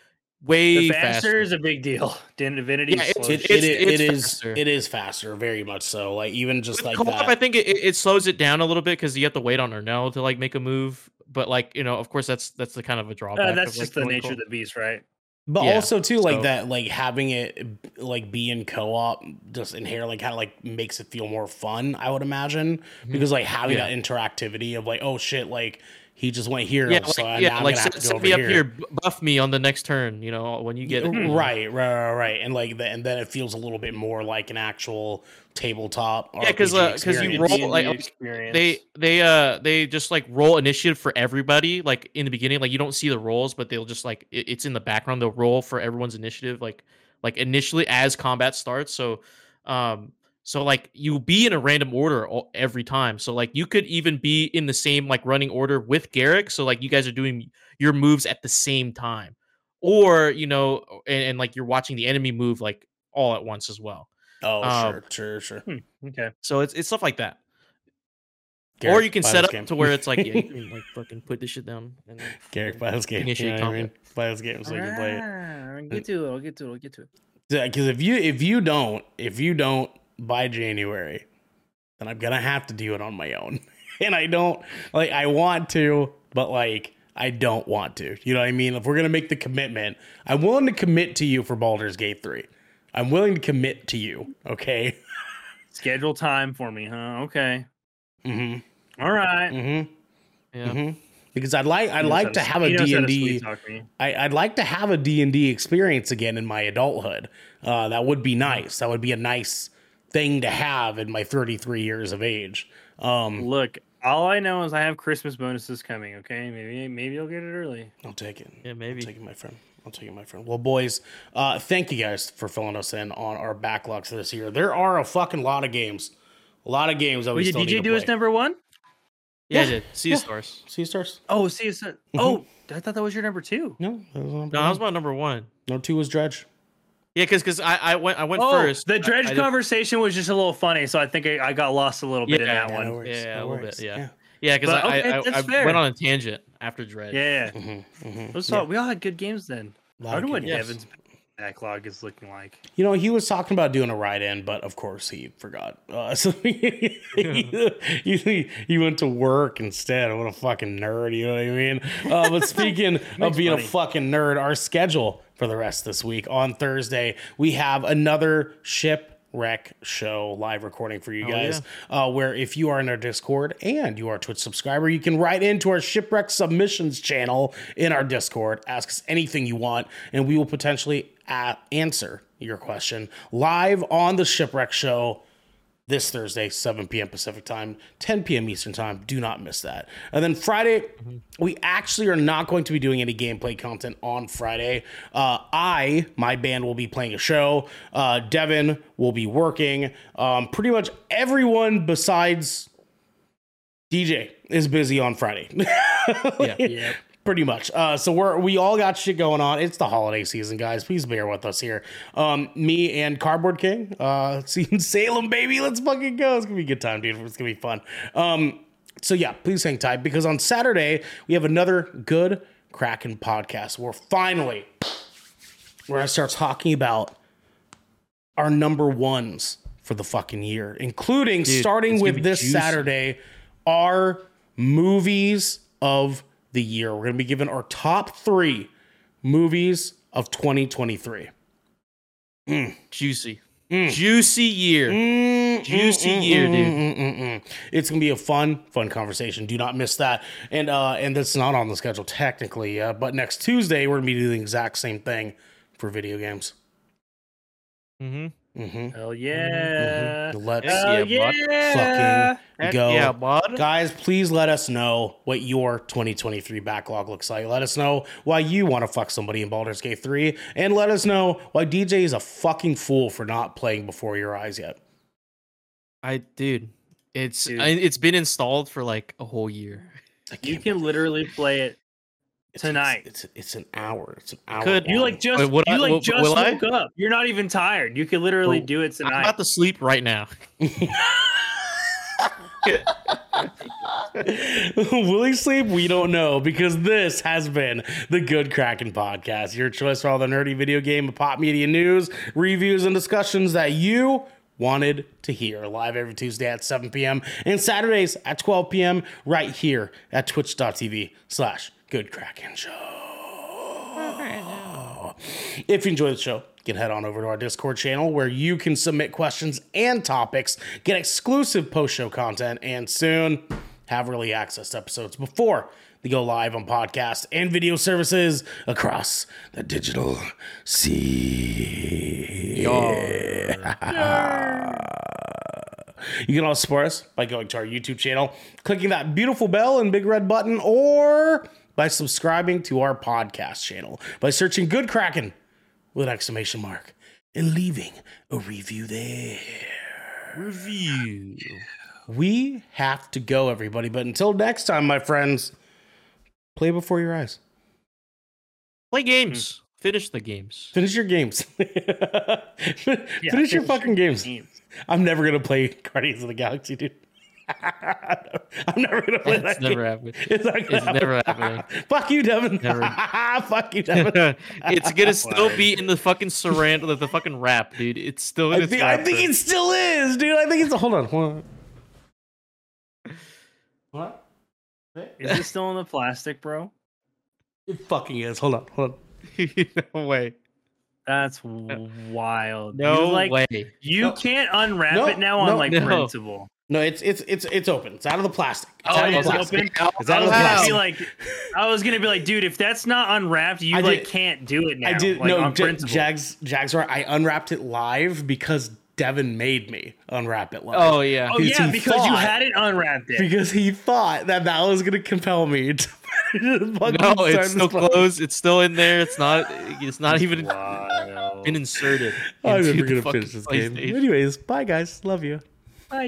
way The faster faster. is a big deal. Din- Divinity. Yeah, is it's, it, it, it, it is it is faster. it is faster, very much so. Like even just With like co-op, that. I think it, it slows it down a little bit because you have to wait on Ernell to like make a move. But like you know, of course, that's that's the kind of a drawback. Uh, of, that's like, just the nature co- of the beast, right? But Yeah, also too, like that, like having it like be in co-op just inherently kind of like makes it feel more fun. I would imagine because like having Mm-hmm. Yeah. that interactivity of like, oh shit, like he just went here, Yeah, so like, now yeah, I'm like gonna have set, to go set over me up here. here, buff me on the next turn. You know, when you get Right, right, right, right, and like the, and then it feels a little bit more like an actual tabletop. Yeah, 'cause, RPG uh, 'cause you roll, D&D like, experience. they they uh they just like roll initiative for everybody like in the beginning like you don't see the rolls but they'll just like it- it's in the background they'll roll for everyone's initiative like like initially as combat starts so um so like you be in a random order all, every time so like you could even be in the same like running order with Garrick so like you guys are doing your moves at the same time or you know and, and like you're watching the enemy move like all at once as well Oh, um, sure, sure, sure. okay. so it's it's stuff like that or you can set up game. to where it's like, yeah, you can like fucking put this shit down. And then, Garrick, buy this game. Initiate you know what I mean? combat. Buy this game so you can play it. Ah, I'll get to it. I'll get to it. I'll get to it. Because if you if you don't if you don't by January, then I'm gonna have to do it on my own. and I don't like I want to, but like I don't want to. You know what I mean? If we're gonna make the commitment, I'm willing to commit to you for Baldur's Gate three. I'm willing to commit to you. Okay. Schedule time for me, huh? Okay. Mm-hmm. All right. Mm-hmm. yeah. Mm-hmm. Because I'd like I'd like to have a D and D. sweet talk me. I, I'd like to have a D&D experience again in my adulthood. Uh, that would be nice. That would be a nice thing to have in my 33 years of age. Um, Look, all I know is I have Christmas bonuses coming. Okay, maybe maybe I'll get it early. I'll take it. Yeah, maybe. I'll maybe. take it, my friend. I'll take it, my friend. Well, boys, uh, thank you guys for filling us in on our backlogs for this year. There are a fucking lot of games. A lot of games that we Wait, did still need DJ to do play. his number one? Yeah, I did. Sea yeah. stars. Sea Stars? Oh, see, it's a, oh, I thought that was your number two. No, that was number No, that was my number one. no two was Dredge. Yeah, because because I, I went I went Oh, first. the dredge I did- conversation was just a little funny, so I think I, I got lost a little bit in that Yeah, one. no Yeah, a little worries. bit, yeah. yeah. Yeah, because But, I, okay, I, I, that's I fair. went on a tangent after Dread. Yeah, Mm-hmm, mm-hmm. Those all- we all had good games then. I Lot wonder what good games. Devin's backlog is looking like. You know, he was talking about doing a ride in, but of course he forgot. Uh, so he, he, he went to work instead. What a fucking nerd, you know what I mean? Uh, but speaking of being money. a fucking nerd, our schedule for the rest of this week on Thursday, we have another ship shipwreck show live recording for you Oh, guys. Uh, where if you are in our Discord and you are a Twitch subscriber, you can write into our shipwreck submissions channel in our Discord, ask us anything you want, and we will potentially a- answer your question live on the shipwreck show this Thursday, 7 p.m. Pacific time, 10 p.m. Eastern time. Do not miss that. And then Friday, we actually are not going to be doing any gameplay content on Friday. Uh, I, my band, will be playing a show. Uh, Devin will be working. Um, pretty much everyone besides DJ is busy on Friday. Yeah. Yeah. Pretty much. Uh, so we're we all got shit going on. It's the holiday season, guys. Please bear with us here. Um, me and Cardboard King, uh, seeing Salem, baby. Let's fucking go. It's gonna be a good time, dude. It's gonna be fun. Um, so yeah, please hang tight because on Saturday we have another good Kraken podcast. We're finally we're gonna start talking about our number ones for the fucking year, including starting with this juicy. Saturday, our movies of the year. We're gonna be given our top three movies of 2023. Mm, juicy. Mm. Juicy year. Mm, juicy year, dude. Mm-mm-mm. It's gonna be a fun, fun conversation. Do not miss that. And uh, and that's not on the schedule technically, uh, but next Tuesday we're gonna be doing the exact same thing for video games. Mm-hmm. Mm-hmm. Hell yeah. Let's Hell Yeah, yeah. fucking go. Yeah, bud. Guys, please let us know what your 2023 backlog looks like. Let us know why you want to fuck somebody in Baldur's Gate 3, and let us know why DJ is a fucking fool for not playing before your eyes yet. I dude, it's Dude. I, it's been installed for like a whole year. You can't can believe- literally play it. It's- tonight. It's, it's it's an hour. It's an hour. Could- You like just Wait, would you I- like will- just will I? woke up. You're not even tired. You could literally Well, do it tonight. I'm tonight. about to sleep right now. Will he sleep? We don't know because this has been the Good Kraken Podcast, your choice for all the nerdy video game and pop media news, reviews, and discussions that you wanted to hear. Live every Tuesday at 7 p.m. and Saturdays at 12 p.m. right here at twitch.tv slash Good Kraken Show. If you enjoy the show, you can head on over to our Discord channel where you can submit questions and topics, get exclusive post show content, and soon have early access to episodes before they go live on podcast and video services across the digital sea. You can also support us by going to our YouTube channel, clicking that beautiful bell and big red button, or by subscribing to our podcast channel by searching Good Kraken with an exclamation mark and leaving a review there. Review. We have to go, everybody. But until next time, my friends, play before your eyes. Play hmm. games. Finish the games. Finish your games. Finish your finish fucking games. Games. I'm never gonna play Guardians of the Galaxy, dude. I'm never gonna play It's that never game. happening. It's, not gonna It's never happening. Fuck you, Devin. Fuck you, Devin. it's gonna still be in the fucking surround the, the fucking wrap, dude. It's still in I its think, I think it still is, dude. I think it's. Hold on. Hold on. What? Is it still in the plastic, bro? It fucking is. Hold on. Hold on. no way. That's wild. No you, like, way. You No. can't unwrap No, it now on no, like no. principle. No, it's it's it's it's open. It's out of the plastic. It's Oh, out of the it's plastic. open? It's out I of was the oh, gonna plastic. be like, I was gonna be like, dude, if that's not unwrapped, you I like can't do it now. I did like, no. on J- principle. Jags Jags right. I unwrapped it live because Devin made me unwrap it live. Oh yeah. Oh because yeah, he because you had it unwrapped. It. because he thought that that was gonna compel me to. no, it's still this closed. It's still in there. It's not. It's not even Wild. been inserted. I'm into never gonna finish this game. Anyways, bye guys. Love you. Bye.